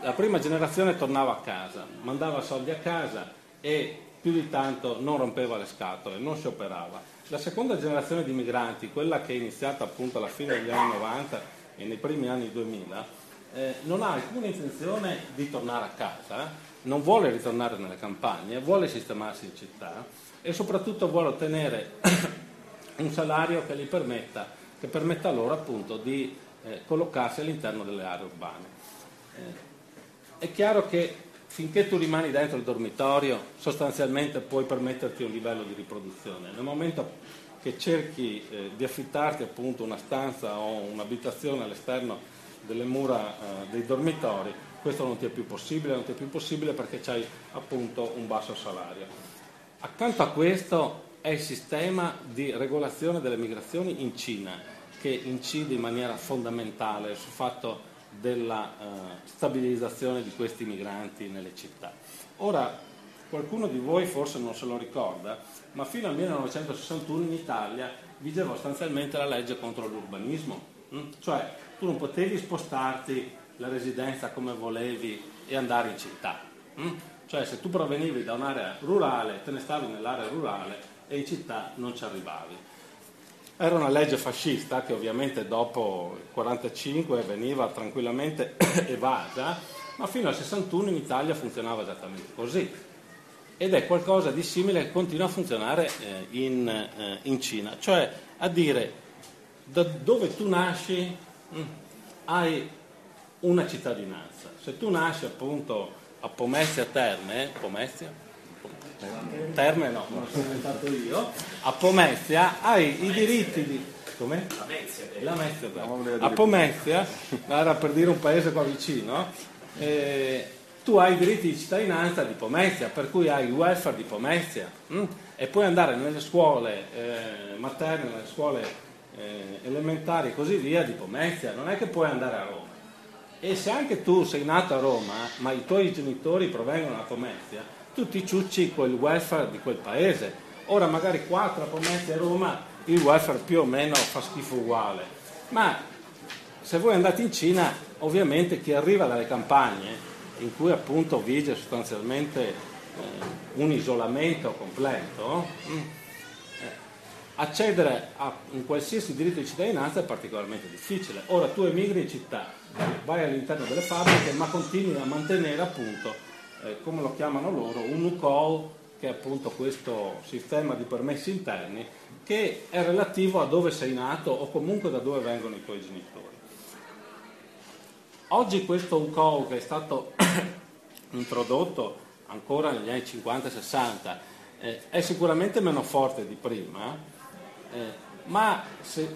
La prima generazione tornava a casa, mandava soldi a casa e più di tanto non rompeva le scatole, non si operava. La seconda generazione di migranti, quella che è iniziata appunto alla fine degli anni 90 e nei primi anni 2000, eh, non ha alcuna intenzione di tornare a casa, non vuole ritornare nelle campagne, vuole sistemarsi in città e soprattutto vuole ottenere [clears throat] un salario che gli permetta, che permetta loro appunto di eh, collocarsi all'interno delle aree urbane. Eh, è chiaro che finché tu rimani dentro il dormitorio, sostanzialmente puoi permetterti un livello di riproduzione. Nel momento che cerchi eh, di affittarti appunto una stanza o un'abitazione all'esterno delle mura eh, dei dormitori, questo non ti è più possibile, non ti è più possibile perché hai appunto un basso salario. Accanto a questo è il sistema di regolazione delle migrazioni in Cina, che incide in maniera fondamentale sul fatto della eh, stabilizzazione di questi migranti nelle città. Ora, qualcuno di voi forse non se lo ricorda, ma fino al 1961 in Italia vigeva sostanzialmente la legge contro l'urbanismo, hm? cioè tu non potevi spostarti la residenza come volevi e andare in città. Hm? Cioè se tu provenivi da un'area rurale, te ne stavi nell'area rurale e in città non ci arrivavi. Era una legge fascista che ovviamente dopo il 1945 veniva tranquillamente [clears throat] evasa, ma fino al 61 in Italia funzionava esattamente così. ed è qualcosa di simile che continua a funzionare eh, in, eh, in, Cina, cioè a dire da dove tu nasci mm, hai una cittadinanza. Se tu nasci appunto a Pomezia Terme, Pomezia? Terme no, non sono diventato io, a Pomezia hai i diritti di... Come? La Mezia. La Mezia, a Pomezia, [laughs] era per dire un paese qua vicino, eh, tu hai i diritti di cittadinanza di Pomezia, per cui hai il welfare di Pomezia hm? e puoi andare nelle scuole eh, materne, nelle scuole eh, elementari e così via di Pomezia, non è che puoi andare a Roma. E se anche tu sei nato a Roma, ma i tuoi genitori provengono da Pomezia, tu ti ciucci quel welfare di quel paese. Ora magari qua tra Pomezia e Roma il welfare più o meno fa schifo uguale, ma se voi andate in Cina, ovviamente chi arriva dalle campagne in cui appunto vige sostanzialmente eh, un isolamento completo, mm, accedere a un qualsiasi diritto di cittadinanza è particolarmente difficile. Ora tu emigri in città, vai all'interno delle fabbriche, ma continui a mantenere appunto, eh, come lo chiamano loro, un UCOL, che è appunto questo sistema di permessi interni, che è relativo a dove sei nato o comunque da dove vengono i tuoi genitori. Oggi questo UCO che è stato [coughs] introdotto ancora negli anni 50-60 eh, è sicuramente meno forte di prima, eh, ma se,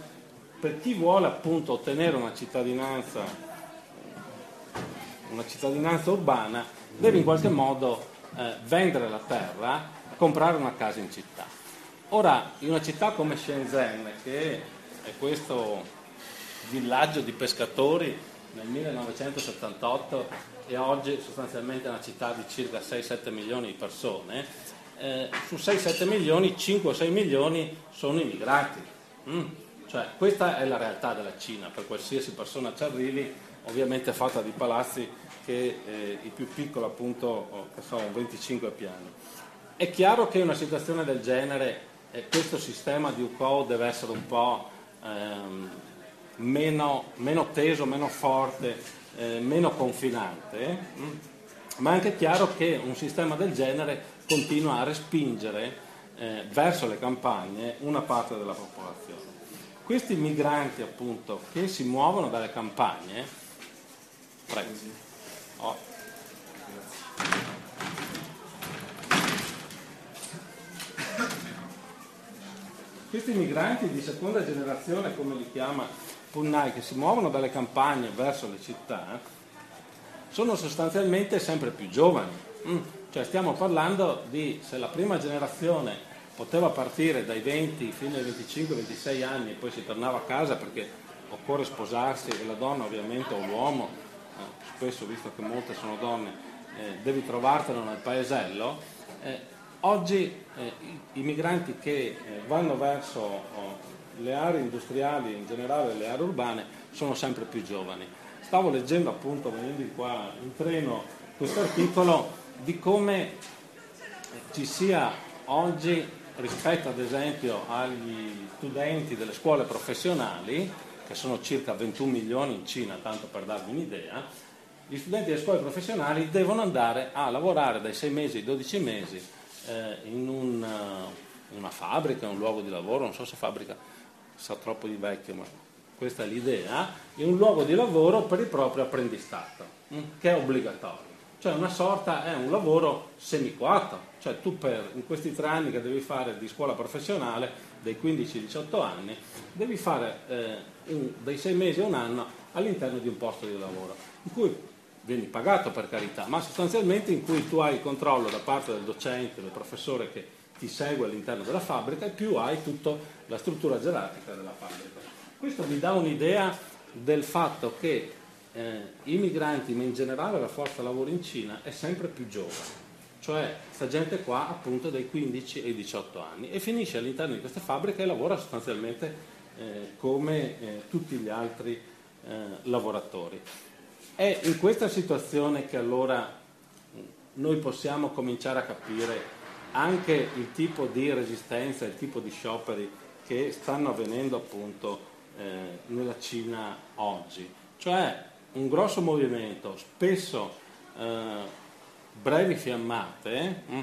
per chi vuole appunto ottenere una cittadinanza, una cittadinanza urbana deve in qualche modo eh, vendere la terra, comprare una casa in città. Ora, in una città come Shenzhen, che è questo villaggio di pescatori, nel 1978 e oggi sostanzialmente è una città di circa 6-7 milioni di persone, eh, su 6-7 milioni 5-6 milioni sono immigrati. Mm. Cioè, questa è la realtà della Cina, per qualsiasi persona ci arrivi, ovviamente fatta di palazzi che eh, il più piccolo appunto oh, che sono 25 piani. È chiaro che in una situazione del genere eh, questo sistema di UCO deve essere un po' ehm, meno, meno teso, meno forte, eh, meno confinante, mm? ma è anche chiaro che un sistema del genere continua a respingere eh, verso le campagne una parte della popolazione. Questi migranti appunto che si muovono dalle campagne, prego. Oh. Questi migranti di seconda generazione, come li chiama punnai che si muovono dalle campagne verso le città sono sostanzialmente sempre più giovani. Mm. Cioè stiamo parlando di se la prima generazione poteva partire dai 20 fino ai 25-26 anni e poi si tornava a casa perché occorre sposarsi e la donna ovviamente o l'uomo, eh, spesso visto che molte sono donne, eh, devi trovartelo nel paesello, eh, oggi eh, i, i, migranti che eh, vanno verso oh, le aree industriali, in generale le aree urbane, sono sempre più giovani. Stavo leggendo appunto, venendo qua in treno, questo articolo di come ci sia oggi rispetto ad esempio agli studenti delle scuole professionali, che sono circa 21 milioni in Cina, tanto per darvi un'idea, gli studenti delle scuole professionali devono andare a lavorare dai 6 mesi ai 12 mesi eh, in un, una fabbrica, un luogo di lavoro, non so se fabbrica sa troppo di vecchio, ma questa è l'idea, è un luogo di lavoro per il proprio apprendistato, mm, che è obbligatorio. Cioè una sorta, è un lavoro semiquato, cioè tu per, in questi tre anni che devi fare di scuola professionale, dai 15 ai 18 anni, devi fare eh, un, dai sei mesi a un anno all'interno di un posto di lavoro, in cui vieni pagato per carità, ma sostanzialmente in cui tu hai il controllo da parte del docente, del professore che ti segue all'interno della fabbrica e più hai tutta la struttura gerarchica della fabbrica. Questo vi dà un'idea del fatto che eh, i migranti, ma in generale la forza lavoro in Cina, è sempre più giovane. Cioè, questa gente qua appunto dai 15 ai 18 anni e finisce all'interno di queste fabbriche e lavora sostanzialmente eh, come eh, tutti gli altri eh, lavoratori. È in questa situazione che allora noi possiamo cominciare a capire anche il tipo di resistenza, il tipo di scioperi che stanno avvenendo appunto eh, nella Cina oggi. Cioè un grosso movimento, spesso eh, brevi fiammate, mm,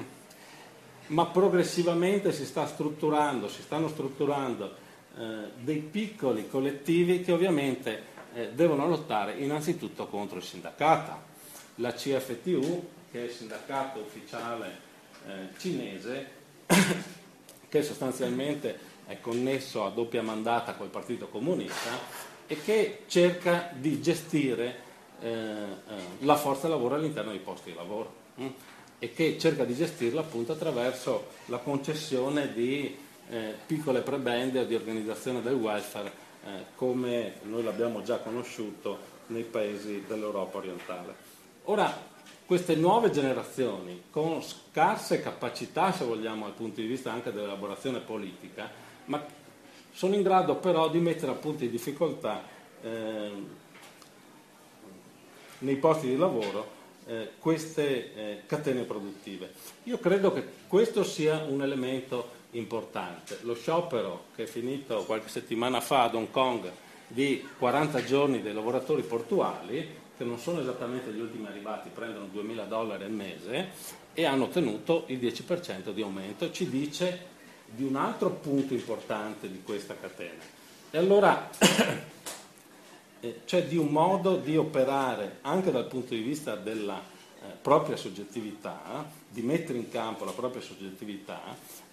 ma progressivamente si, sta strutturando, si stanno strutturando eh, dei piccoli collettivi che ovviamente eh, devono lottare innanzitutto contro il sindacato. La CFTU, che è il sindacato ufficiale eh, cinese, [coughs] che sostanzialmente è connesso a doppia mandata col Partito Comunista e che cerca di gestire eh, eh, la forza lavoro all'interno dei posti di lavoro mh? Mm? e che cerca di gestirla appunto attraverso la concessione di eh, piccole prebende o di organizzazione del welfare eh, come noi l'abbiamo già conosciuto nei paesi dell'Europa orientale. Ora, queste nuove generazioni, con scarse capacità, se vogliamo, dal punto di vista anche dell'elaborazione politica, ma sono in grado però di mettere appunto in difficoltà eh, nei posti di lavoro eh, queste eh, catene produttive. Io credo che questo sia un elemento importante. Lo sciopero che è finito qualche settimana fa ad Hong Kong di 40 giorni dei lavoratori portuali, che non sono esattamente gli ultimi arrivati, prendono 2.000 dollari al mese e hanno ottenuto il 10% di aumento, ci dice di un altro punto importante di questa catena. E allora [coughs] eh, c'è di un modo di operare anche dal punto di vista della eh, propria soggettività, di mettere in campo la propria soggettività,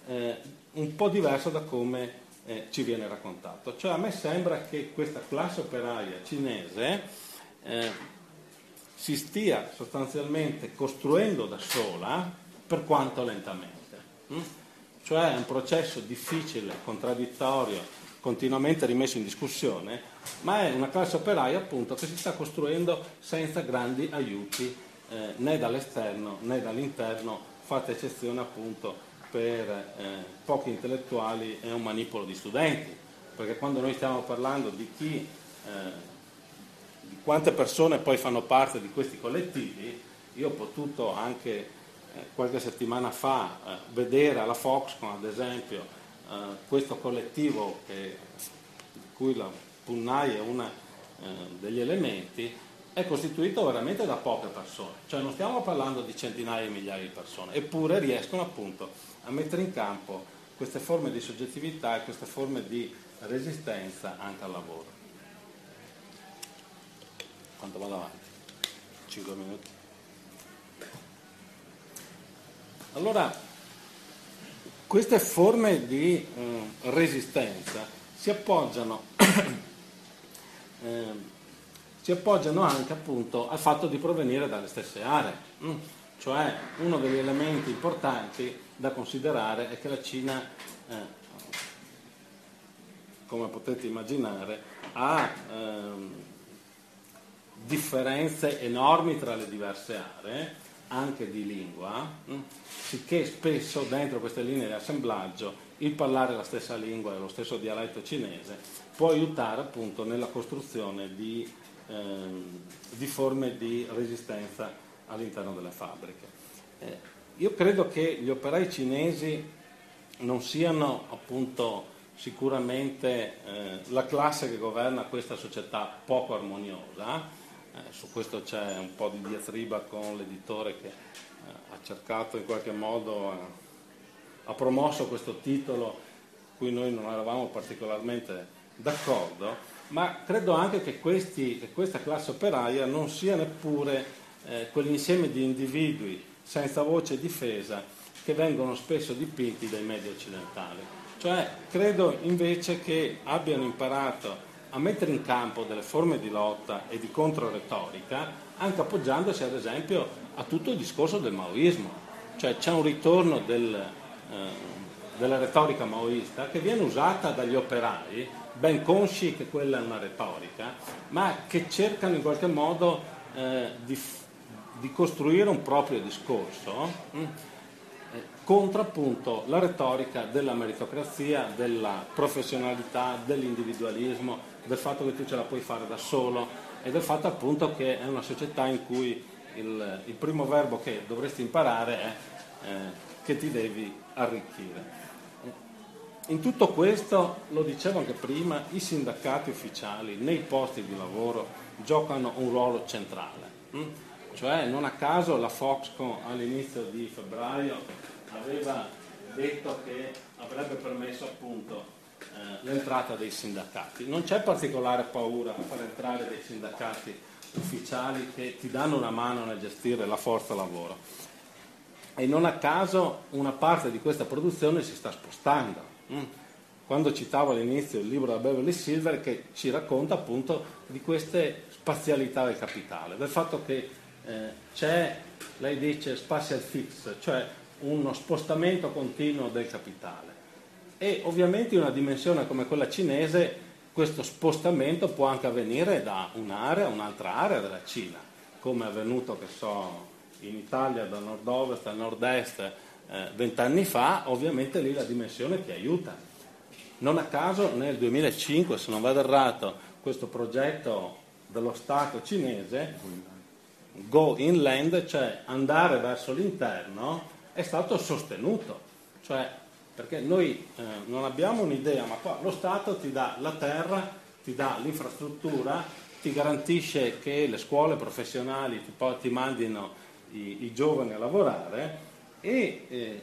eh, un po' diverso da come eh, ci viene raccontato. Cioè a me sembra che questa classe operaia cinese eh, si stia sostanzialmente costruendo da sola per quanto lentamente. Hm? Cioè è un processo difficile, contraddittorio, continuamente rimesso in discussione, ma è una classe operaia appunto che si sta costruendo senza grandi aiuti eh, né dall'esterno né dall'interno, fatta eccezione appunto per eh, pochi intellettuali e un manipolo di studenti, perché quando noi stiamo parlando di chi, eh, di quante persone poi fanno parte di questi collettivi, io ho potuto anche qualche settimana fa eh, vedere alla Foxconn ad esempio eh, questo collettivo che, di cui la Punnai è uno degli elementi è costituito veramente da poche persone, cioè non stiamo parlando di centinaia di migliaia di persone, eppure riescono appunto a mettere in campo queste forme di soggettività e queste forme di resistenza anche al lavoro. Quanto vado avanti? 5 minuti. Allora, queste forme di eh, resistenza si appoggiano, [coughs] eh, si appoggiano, anche appunto al fatto di provenire dalle stesse aree, mm? cioè uno degli elementi importanti da considerare è che la Cina, eh, come potete immaginare, ha ehm, differenze enormi tra le diverse aree anche di lingua, mm, sicché spesso dentro queste linee di assemblaggio il parlare la stessa lingua e lo stesso dialetto cinese può aiutare appunto nella costruzione di, ehm, di forme di resistenza all'interno delle fabbriche. Eh, io credo che gli operai cinesi non siano appunto sicuramente eh, la classe che governa questa società poco armoniosa, eh, su questo c'è un po' di diatriba con l'editore che eh, ha cercato in qualche modo, ha promosso questo titolo cui noi non eravamo particolarmente d'accordo, ma credo anche che, questi, che questa classe operaia non sia neppure eh, quell'insieme di individui senza voce e difesa che vengono spesso dipinti dai media occidentali. Cioè, credo invece che abbiano imparato a mettere in campo delle forme di lotta e di controretorica anche appoggiandosi ad esempio a tutto il discorso del maoismo, cioè c'è un ritorno del, eh, della retorica maoista che viene usata dagli operai, ben consci che quella è una retorica, ma che cercano in qualche modo eh, di, di, costruire un proprio discorso. Hm? contro appunto la retorica della meritocrazia, della professionalità, dell'individualismo, del fatto che tu ce la puoi fare da solo e del fatto appunto che è una società in cui il, il primo verbo che dovresti imparare è eh, che ti devi arricchire. In tutto questo, lo dicevo anche prima, i sindacati ufficiali nei posti di lavoro giocano un ruolo centrale. Hm? Cioè non a caso la Foxconn all'inizio di febbraio aveva detto che avrebbe permesso appunto l'entrata dei sindacati. Non c'è particolare paura a far entrare dei sindacati ufficiali che ti danno una mano nel gestire la forza lavoro. E non a caso una parte di questa produzione si sta spostando. Mm. Quando citavo all'inizio il libro da Beverly Silver che ci racconta appunto di queste spazialità del capitale, del fatto che eh, c'è, lei dice, spatial fix, cioè uno spostamento continuo del capitale. E ovviamente in una dimensione come quella cinese questo spostamento può anche avvenire da un'area a un'altra area della Cina, come è avvenuto che so, in Italia da nord-ovest a nord-est eh, vent'anni fa, ovviamente lì la dimensione ti aiuta. Non a caso nel 2005, se non vado errato, questo progetto dello Stato cinese, Go Inland, cioè andare verso l'interno, è stato sostenuto. Cioè perché noi eh, non abbiamo un'idea, ma qua lo Stato ti dà la terra, ti dà l'infrastruttura, ti garantisce che le scuole professionali ti, ti mandino i, i, giovani a lavorare e eh,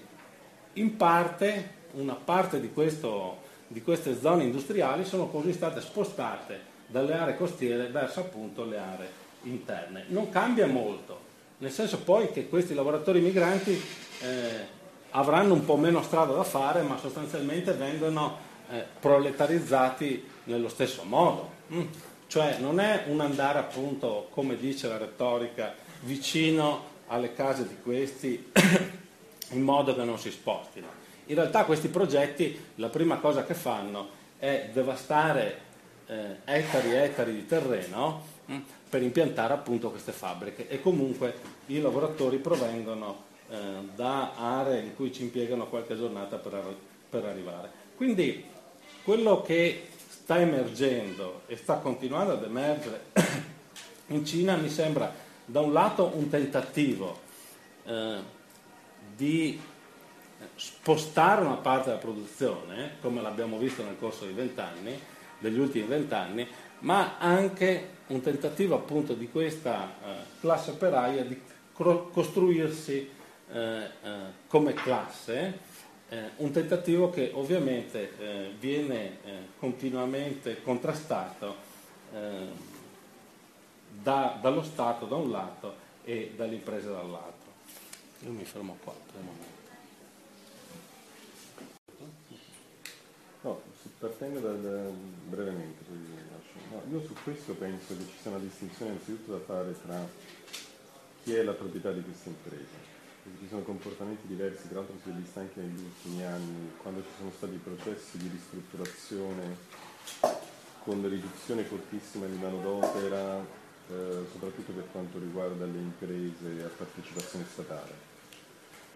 in parte, una parte di, questo, di queste zone industriali sono così state spostate dalle aree costiere verso appunto le aree interne. Non cambia molto, nel senso poi che questi lavoratori migranti eh, avranno un po' meno strada da fare, ma sostanzialmente vengono eh, proletarizzati nello stesso modo. Mm. Cioè non è un andare appunto, come dice la retorica, vicino alle case di questi [coughs] in modo che non si spostino. In realtà questi progetti la prima cosa che fanno è devastare eh, ettari e ettari di terreno mm, per impiantare appunto queste fabbriche e comunque i lavoratori provengono eh, da aree in cui ci impiegano qualche giornata per, per arrivare. Quindi quello che sta emergendo e sta continuando ad emergere [coughs] in Cina mi sembra da un lato un tentativo eh, di spostare una parte della produzione, come l'abbiamo visto nel corso vent'anni, degli ultimi vent'anni, ma anche un tentativo appunto di questa eh, classe operaia di costruirsi eh, eh, come classe, eh, un tentativo che ovviamente eh, viene continuamente contrastato da, dallo Stato da un lato e dalle imprese dall'altro. Io mi fermo qua per il momento. No, partendo da, da, brevemente, no, io su questo penso che ci sia una distinzione innanzitutto da fare tra chi è la proprietà di questa impresa ci sono comportamenti diversi, tra l'altro si è visto anche negli ultimi anni, quando ci sono stati processi di ristrutturazione con riduzione fortissima di manodopera, eh, soprattutto per quanto riguarda le imprese a partecipazione statale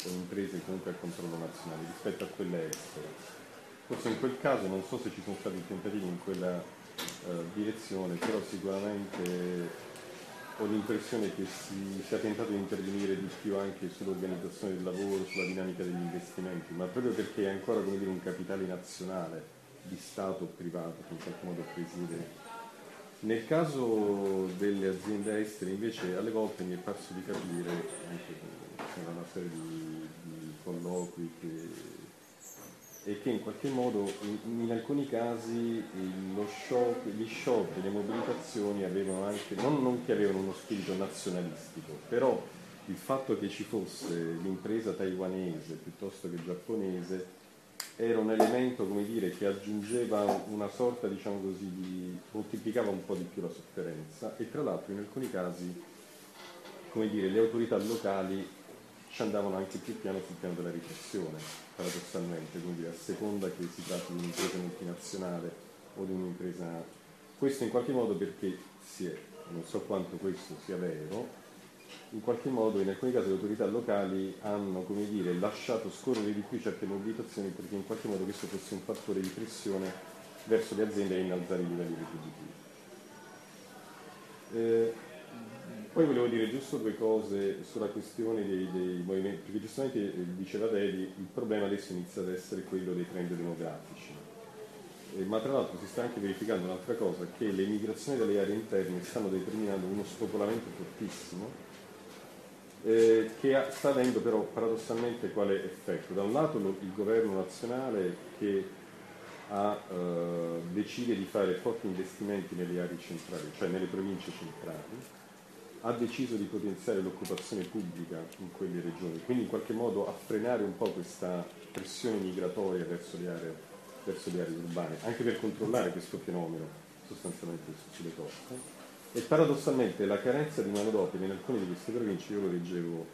o imprese comunque a controllo nazionale rispetto a quelle estere. Forse in quel caso non so se ci sono stati tentativi in quella eh, direzione, però sicuramente ho l'impressione che si sia tentato di intervenire di più anche sull'organizzazione del lavoro, sulla dinamica degli investimenti, ma proprio perché è ancora dire, un capitale nazionale di Stato o privato che in qualche modo preside. Nel caso delle aziende estere invece alle volte mi è parso di capire, anche c'era una serie di, di colloqui che e che in qualche modo in, in alcuni casi shock, gli shock e le mobilitazioni avevano anche, non, non che avevano uno spirito nazionalistico, però il fatto che ci fosse l'impresa taiwanese piuttosto che giapponese era un elemento dire, che aggiungeva una sorta diciamo così, di moltiplicava un po' di più la sofferenza e tra l'altro in alcuni casi dire, le autorità locali ci andavano anche più piano sul piano della repressione, paradossalmente, quindi a seconda che si tratti di un'impresa multinazionale o di un'impresa... Questo in qualche modo perché si è, non so quanto questo sia vero, in qualche modo in alcuni casi le autorità locali hanno come dire, lasciato scorrere di più certe mobilitazioni perché in qualche modo questo fosse un fattore di pressione verso le aziende a innalzare i livelli retributivi. Eh, poi volevo dire giusto due cose sulla questione dei, dei movimenti, perché giustamente eh, diceva Dedi, il problema adesso inizia ad essere quello dei trend demografici. Eh, ma tra l'altro si sta anche verificando un'altra cosa, che le migrazioni dalle aree interne [laughs] stanno determinando uno spopolamento fortissimo eh, che sta avendo però paradossalmente quale effetto? Da un lato lo, il governo nazionale che ha, eh, decide di fare forti investimenti nelle aree centrali, cioè nelle province centrali, ha deciso di potenziare l'occupazione pubblica in quelle regioni, quindi in qualche modo a frenare un po' questa pressione migratoria verso le aree, verso le aree urbane, anche per controllare questo fenomeno sostanzialmente sulle coste. E paradossalmente la carenza di manodopera in alcune di queste province, io lo leggevo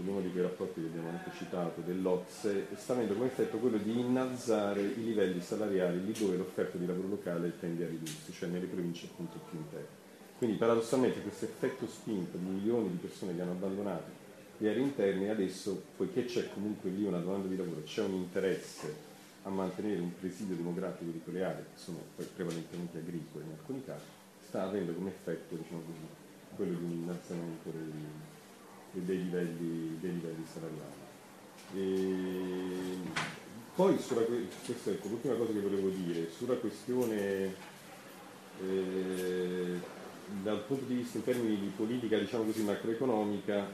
in uno di quei rapporti che abbiamo anche citato dell'Ocse, sta avendo come effetto quello di innalzare i livelli salariali lì dove l'offerta di lavoro locale tende a ridursi, cioè nelle province appunto più interne. Quindi paradossalmente questo effetto spinto di milioni di persone che hanno abbandonato le aree interne adesso, poiché c'è comunque lì una domanda di lavoro, c'è un interesse a mantenere un presidio demografico di quelle aree, che sono prevalentemente agricole in alcuni casi, sta avendo come effetto diciamo così, quello di un innalzamento dei, dei, livelli, dei livelli, salariali. E poi, sulla, questa ecco, l'ultima cosa che volevo dire, sulla questione eh, dal punto di vista in termini di politica diciamo così, macroeconomica,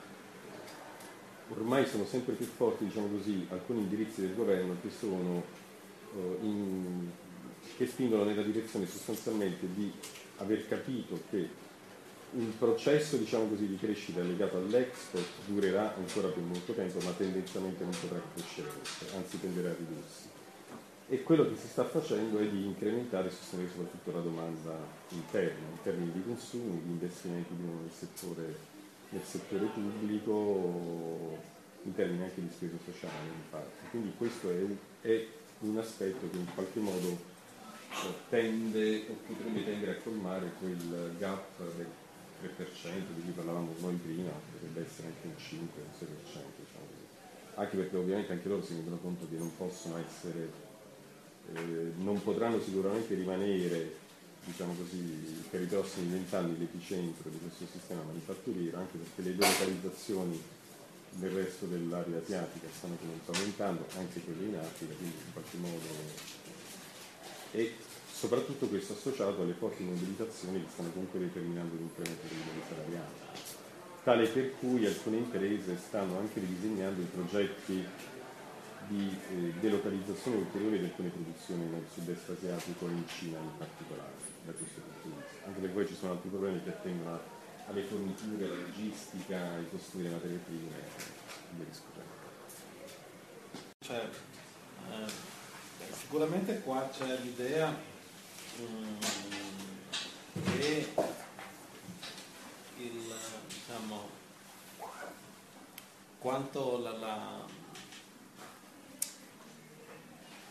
ormai sono sempre più forti diciamo così, alcuni indirizzi del governo che, sono, eh, in, che spingono nella direzione sostanzialmente di aver capito che un processo diciamo così, di crescita legato all'export durerà ancora per molto tempo, ma tendenzialmente non potrà crescere, anzi tenderà a ridursi e quello che si sta facendo è di incrementare e sostenere soprattutto la domanda interna, in termini di consumi, di investimenti nel settore, nel settore pubblico, in termini anche di spesa sociale infatti. Quindi questo è, è un aspetto che in qualche modo eh, tende o potrebbe tendere a colmare quel gap del 3% di cui parlavamo noi prima, potrebbe essere anche un 5 un 6%, diciamo. Anche perché ovviamente anche loro si rendono conto che non possono essere eh, non potranno sicuramente rimanere diciamo così, per i prossimi vent'anni l'epicentro di questo sistema manifatturiero, anche perché le delocalizzazioni nel resto dell'area asiatica stanno comunque aumentando, anche quelle in Africa, quindi in qualche modo e soprattutto questo associato alle forti mobilitazioni che stanno comunque determinando l'incremento dei livelli salariali, tale per cui alcune imprese stanno anche ridisegnando i progetti di eh, delocalizzazione ulteriore di alcune produzioni nel sud-est asiatico e in Cina in particolare, da questo punto di vista. Anche perché poi ci sono altri problemi che attengono alle forniture, alla logistica, ai costi delle materie prime e via discutendo. Cioè, eh, sicuramente qua c'è l'idea mm, che il, diciamo, quanto la, la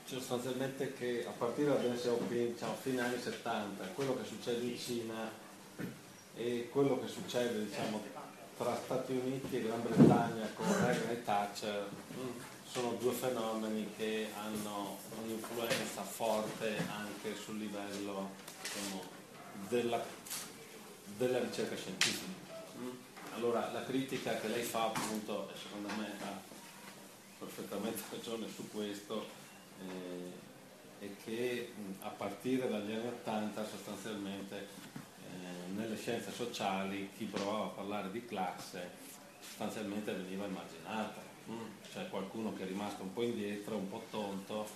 sostanzialmente che a partire da Deng Xiaoping, diciamo, fine anni 70, quello che succede in Cina e quello che succede diciamo, tra Stati Uniti e Gran Bretagna con Reagan e Thatcher mm, sono due fenomeni che hanno un'influenza forte anche sul livello diciamo, della, della, ricerca scientifica. Mm. Allora la critica che lei fa appunto, secondo me ha perfettamente [laughs] ragione su questo, eh, e che a partire dagli anni 80 sostanzialmente eh, nelle scienze sociali chi provava a parlare di classe sostanzialmente veniva immaginata, mm, cioè qualcuno che è rimasto un po' indietro, un po' tonto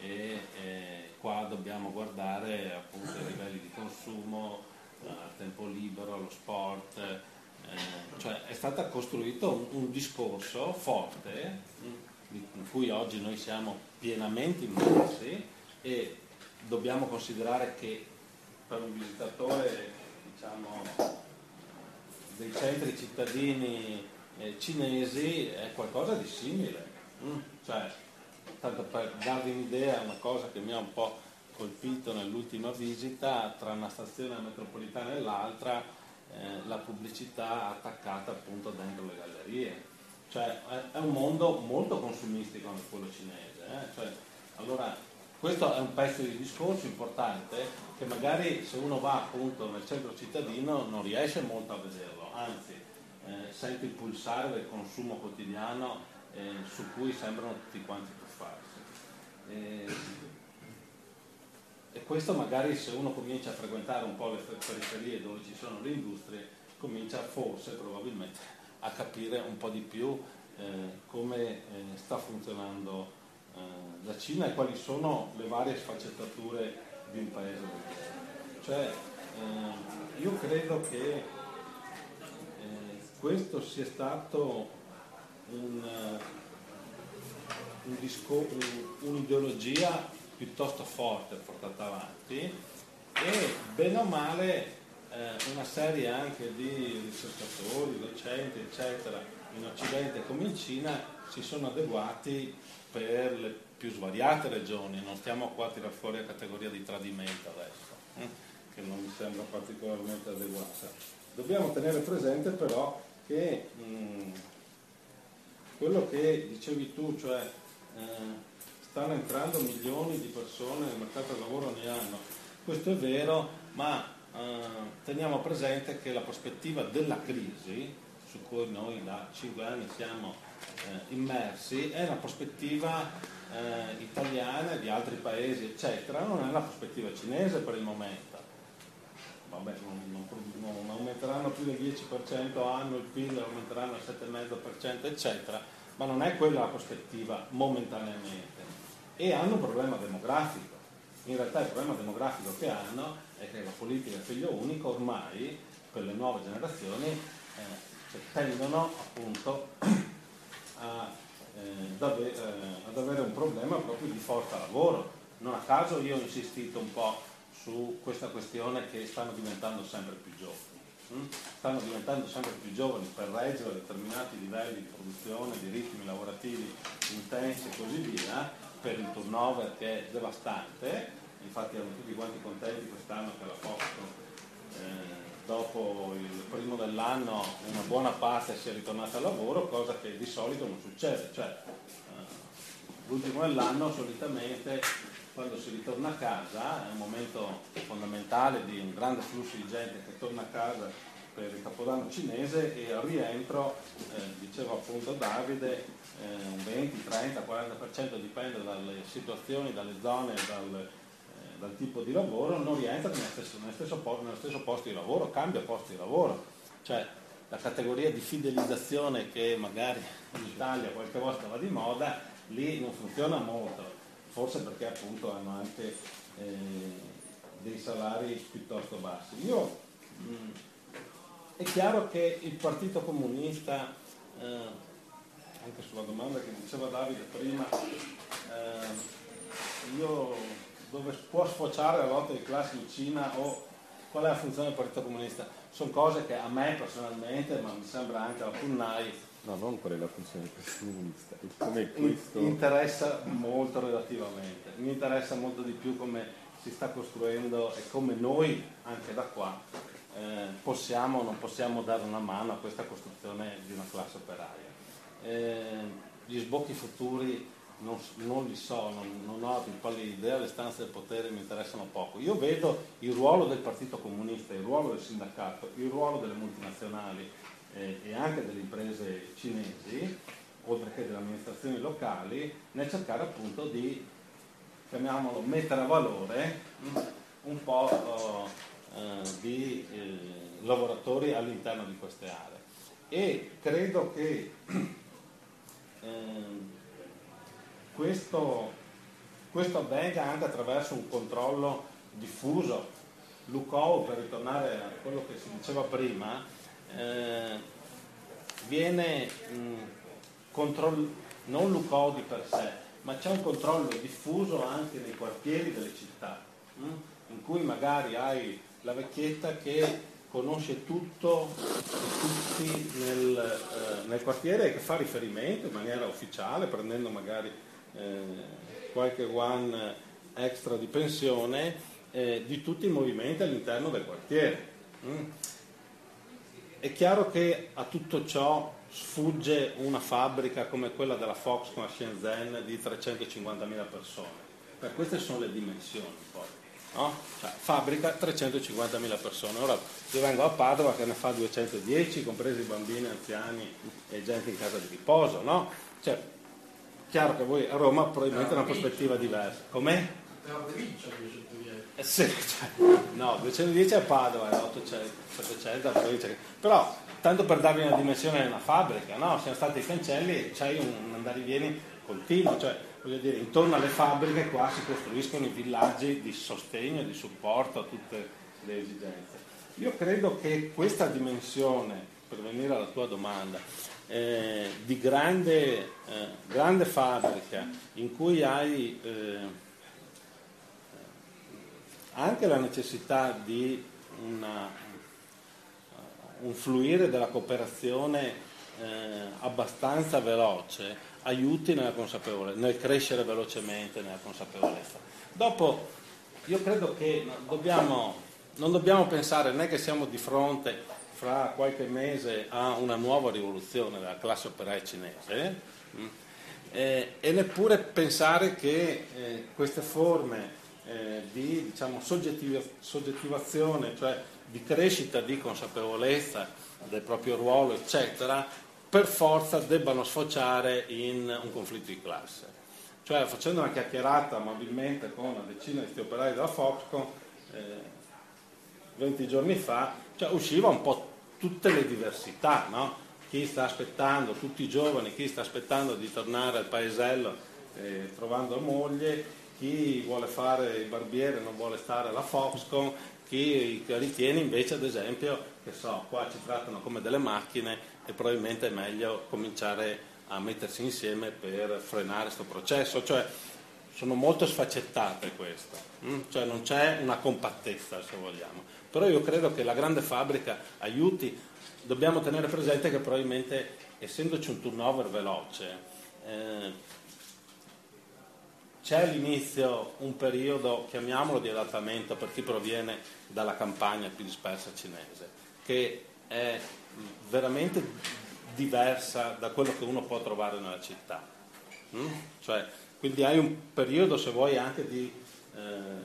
e eh, qua dobbiamo guardare appunto i livelli di consumo, al tempo libero, allo sport, eh, cioè è stato costruito un, un discorso forte mm, in cui oggi noi siamo pienamente immersi e dobbiamo considerare che per un visitatore diciamo, dei centri cittadini eh, cinesi è qualcosa di simile. Mm, cioè, tanto per darvi un'idea, una cosa che mi ha un po' colpito nell'ultima visita, tra una stazione metropolitana e l'altra, eh, la pubblicità attaccata appunto dentro le gallerie cioè è un mondo molto consumistico anche quello cinese. Eh? Cioè, allora, questo è un pezzo di discorso importante che magari se uno va appunto nel centro cittadino non riesce molto a vederlo, anzi eh, sente il pulsare del consumo quotidiano eh, su cui sembrano tutti quanti tuffarsi. E, e questo magari se uno comincia a frequentare un po' le periferie dove ci sono le industrie, comincia forse probabilmente a capire un po' di più eh, come eh, sta funzionando eh, la Cina e quali sono le varie sfaccettature di un paese. Cioè, eh, io credo che eh, questo sia stato un, un disco, un, un'ideologia piuttosto forte portata avanti e bene o male eh, una serie anche di ricercatori, docenti, eccetera, in Occidente come in Cina si sono adeguati per le più svariate regioni, non stiamo qua a tirare fuori la categoria di tradimento adesso, eh, che non mi sembra particolarmente adeguata. Dobbiamo tenere presente però che mh, mm, quello che dicevi tu, cioè eh, stanno entrando milioni di persone nel mercato del lavoro ogni anno, questo è vero, ma eh, teniamo presente che la prospettiva della crisi, su cui noi da cinque anni siamo eh, immersi, è una prospettiva eh, italiana, di altri paesi, eccetera, non è una prospettiva cinese per il momento. Vabbè, non, non, non aumenteranno più del 10% anno il PIL, aumenteranno al 7,5%, eccetera, ma non è quella la prospettiva momentaneamente. E hanno un problema demografico. In realtà il problema demografico che hanno è che la politica figlio unico ormai per le nuove generazioni eh, tendono appunto [clears throat] a, eh, ave- eh, ad avere un problema proprio di forza lavoro. Non a caso io ho insistito un po' su questa questione che stanno diventando sempre più giovani. Hm? Stanno diventando sempre più giovani per reggere determinati livelli di produzione, di ritmi lavorativi intensi e così via, per il turnover che è devastante infatti erano tutti quanti contenti quest'anno che la Fox eh, dopo il primo dell'anno una buona parte sia ritornata al lavoro, cosa che di solito non succede. Cioè, eh, l'ultimo dell'anno solitamente quando si ritorna a casa è un momento fondamentale di un grande flusso di gente che torna a casa per il capodanno cinese e al rientro, eh, diceva appunto Davide, eh, un 20, 30, 40% dipende dalle situazioni, dalle zone, dal, dal tipo di lavoro non rientra nello stesso, nello stesso, nello stesso posto di lavoro, cambia posto di lavoro. Cioè la categoria di fidelizzazione che magari in Italia qualche volta va di moda, lì non funziona molto, forse perché appunto hanno anche eh, dei salari piuttosto bassi. Io, mh, mm, è chiaro che il Partito Comunista, eh, anche sulla domanda che diceva Davide prima, eh, io dove può sfociare la lotta di classe in Cina o qual è la funzione del Partito Comunista. Sono cose che a me personalmente, ma mi sembra anche alla Punnai, no, non qual è la funzione del Partito Comunista, come questo... interessa molto relativamente, mi interessa molto di più come si sta costruendo e come noi, anche da qua, eh, possiamo o non possiamo dare una mano a questa costruzione di una classe operaia. Eh, gli sbocchi futuri non, non, li so, non, non ho più pallida idea, le stanze del potere mi interessano poco. Io vedo il ruolo del Partito Comunista, il ruolo del sindacato, il ruolo delle multinazionali eh, e anche delle imprese cinesi, oltre che delle amministrazioni locali, nel cercare appunto di, chiamiamolo, mettere a valore un po' eh, di eh, lavoratori all'interno di queste aree. E credo che [clears throat] ehm, questo, questo avvenga anche attraverso un controllo diffuso. Lucou, per ritornare a quello che si diceva prima, eh, viene mh, controll- non Lucou di per sé, ma c'è un controllo diffuso anche nei quartieri delle città, mh? in cui magari hai la vecchietta che conosce tutto e tutti nel, eh, nel quartiere e che fa riferimento in maniera ufficiale, prendendo magari eh, qualche one extra di pensione eh, di tutti i movimenti all'interno del quartiere. Mm. È chiaro che a tutto ciò sfugge una fabbrica come quella della Foxconn a Shenzhen di 350.000 persone. Per queste sono le dimensioni poi. No? Cioè, fabbrica 350.000 persone. Ora io vengo a Padova che ne fa 210, compresi bambini, anziani e gente in casa di riposo. No? Cioè, chiaro che voi a Roma probabilmente una prospettiva diversa. Com'è? Eh sì, cioè, no, 210 a Padova, 800, 700 a provincia. Però tanto per darvi una dimensione di una fabbrica, no? Siamo stati i cancelli e c'hai un andare e vieni continuo, cioè voglio dire, intorno alle fabbriche qua si costruiscono i villaggi di sostegno, di supporto a tutte le esigenze. Io credo che questa dimensione, per venire alla tua domanda, eh, di grande, eh, grande, fabbrica in cui hai eh, anche la necessità di una, un fluire della cooperazione eh, abbastanza veloce aiuti nella consapevolezza, nel crescere velocemente nella consapevolezza. Dopo, io credo che dobbiamo, non dobbiamo pensare né che siamo di fronte fra qualche mese a una nuova rivoluzione della classe operaia cinese mm, eh, e neppure pensare che eh, queste forme eh, di diciamo, soggettiva, soggettivazione, cioè di crescita di consapevolezza del proprio ruolo, eccetera, per forza debbano sfociare in un conflitto di classe. Cioè facendo una chiacchierata amabilmente con una decina di operai della Foxconn, eh, 20 giorni fa, cioè, usciva un po' tutte le diversità, no? chi sta aspettando, tutti i giovani, chi sta aspettando di tornare al paesello eh, trovando moglie, chi vuole fare il barbiere e non vuole stare alla Foxconn, chi ritiene invece ad esempio che so, qua ci trattano come delle macchine e probabilmente è meglio cominciare a mettersi insieme per frenare questo processo. Cioè, sono molto sfaccettate queste, mm? cioè non c'è una compattezza se vogliamo. Però io credo che la grande fabbrica aiuti, dobbiamo tenere presente che probabilmente essendoci un turnover veloce, eh, c'è all'inizio un periodo, chiamiamolo di adattamento per chi proviene dalla campagna più dispersa cinese, che è veramente diversa da quello che uno può trovare nella città. Mm? Cioè, quindi hai un periodo, se vuoi, anche di eh,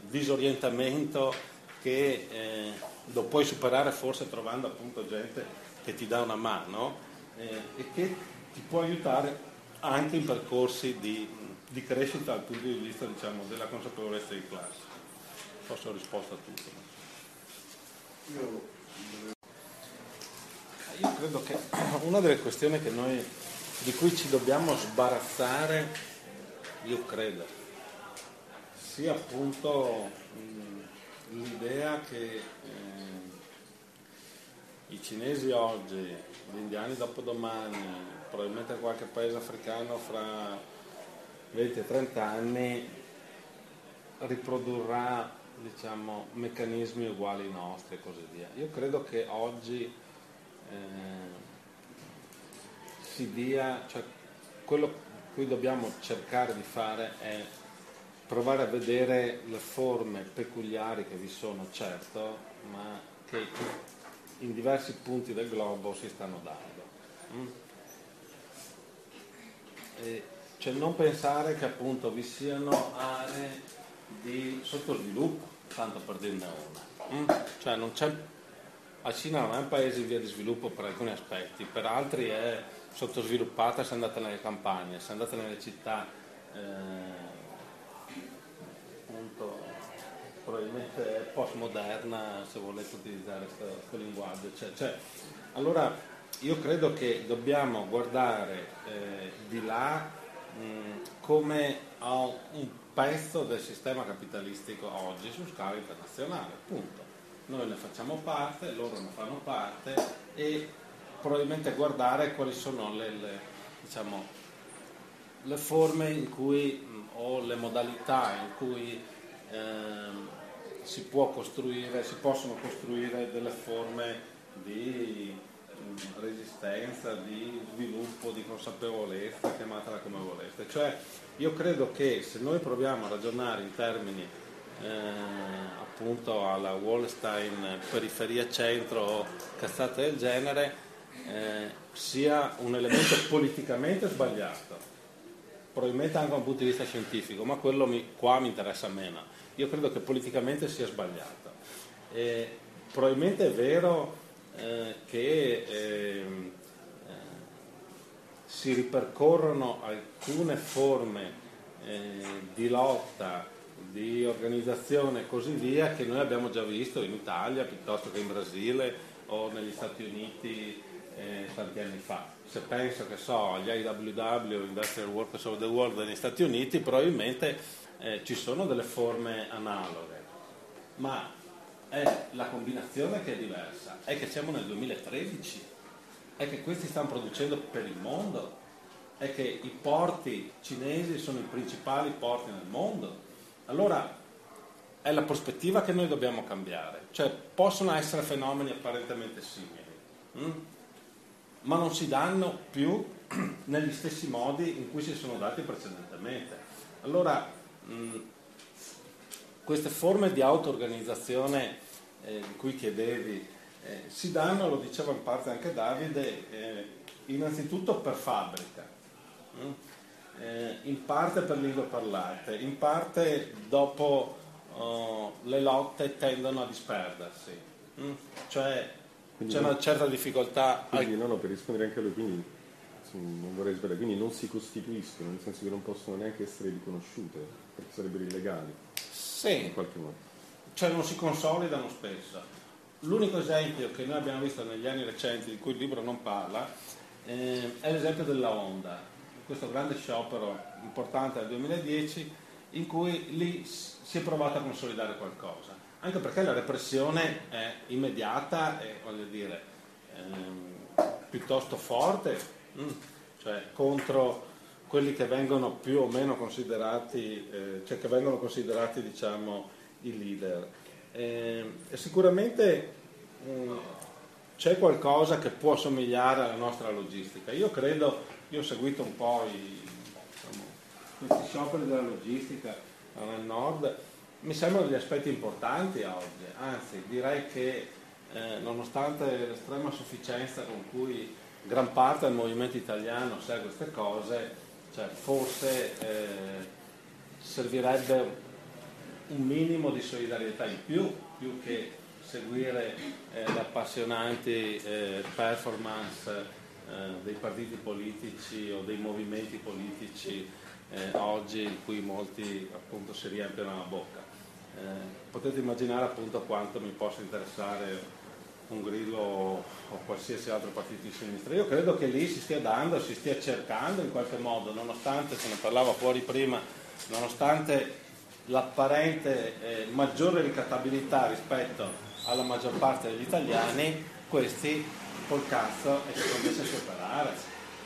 disorientamento che eh, lo puoi superare forse trovando appunto gente che ti dà una mano eh, e che ti può aiutare anche in percorsi di, di crescita dal punto di vista diciamo, della consapevolezza di classe. Forse ho risposto a tutto. Io io credo che una delle questioni noi, di cui ci dobbiamo sbarazzare, io credo, sia appunto mh, l'idea che eh, i cinesi oggi, gli indiani dopodomani, probabilmente qualche paese africano fra 20 e 30 anni riprodurrà diciamo, meccanismi uguali ai nostri e così via. Io credo che oggi eh, si dia, cioè quello che dobbiamo cercare di fare è provare a vedere le forme peculiari che vi sono, certo, ma che in diversi punti del globo si stanno dando. Mm? cioè non pensare che appunto vi siano aree di sottosviluppo, tanto per dirne una. Mm? Cioè non c'è la Cina non è un paese in via di sviluppo per alcuni aspetti, per altri è sottosviluppata se andate nelle campagne, se andate nelle città eh, appunto, probabilmente postmoderna se volete utilizzare questo linguaggio. Cioè, cioè, allora io credo che dobbiamo guardare eh, di là mh, come a un pezzo del sistema capitalistico oggi su scala internazionale, punto noi ne facciamo parte, loro ne fanno parte e probabilmente guardare quali sono le, le, diciamo, le forme in cui, o le modalità in cui eh, si, può costruire, si possono costruire delle forme di resistenza, di sviluppo, di consapevolezza, chiamatela come volete. Cioè io credo che se noi proviamo a ragionare in termini eh, appunto alla Wallstein periferia centro o cazzate del genere eh, sia un elemento politicamente sbagliato, probabilmente anche da un punto di vista scientifico, ma quello mi, qua mi interessa meno. Io credo che politicamente sia sbagliato. E probabilmente è vero eh, che ehm, eh, si ripercorrono alcune forme eh, di lotta di organizzazione e così via che noi abbiamo già visto in Italia piuttosto che in Brasile o negli Stati Uniti eh, tanti anni fa. Se penso che so agli IWW, Industrial Workers of the World negli Stati Uniti, probabilmente eh, ci sono delle forme analoghe, ma è la combinazione che è diversa, è che siamo nel 2013, è che questi stanno producendo per il mondo, è che i porti cinesi sono i principali porti nel mondo. Allora è la prospettiva che noi dobbiamo cambiare, cioè possono essere fenomeni apparentemente simili, hm? Ma non si danno più [clears throat] negli stessi modi in cui si sono dati precedentemente. Allora mh, queste forme di auto-organizzazione eh, di cui chiedevi eh, si danno, lo diceva in parte anche Davide, eh, innanzitutto per fabbrica, mm? in parte per lingua parlate, in parte dopo oh, le lotte tendono a disperdersi, mm? cioè quindi c'è una certa difficoltà. Quindi, no, no, per rispondere anche a lui, quindi non vorrei sbagliare, quindi non si costituiscono, nel senso che non possono neanche essere riconosciute, perché sarebbero illegali. Sì. In qualche modo. Cioè non si consolidano spesso. L'unico esempio che noi abbiamo visto negli anni recenti, di cui il libro non parla, eh, è l'esempio della Honda, questo grande sciopero importante del 2010, in cui lì si è provato a consolidare qualcosa, anche perché la repressione è immediata e voglio dire, ehm, piuttosto forte Mm. cioè contro quelli che vengono più o meno considerati, eh, cioè che vengono considerati diciamo, i leader. Eh, e sicuramente mh, mm, c'è qualcosa che può somigliare alla nostra logistica. Io credo, io ho seguito un po' i, diciamo, questi scioperi della logistica nel nord, mi sembrano degli aspetti importanti oggi, anzi direi che eh, nonostante l'estrema sufficienza con cui gran parte del movimento italiano sa queste cose, cioè forse eh, servirebbe un minimo di solidarietà in più, più che seguire eh, le appassionanti eh, performance eh, dei partiti politici o dei movimenti politici eh, oggi in cui molti appunto si riempiono la bocca. Eh, potete immaginare appunto quanto mi possa interessare un Grillo o qualsiasi altro partito di sinistra. Io credo che lì si stia dando, si stia cercando in qualche modo, nonostante, se ne parlava fuori prima, nonostante l'apparente eh, maggiore ricattabilità rispetto alla maggior parte degli italiani, questi col cazzo e si comincia a separare,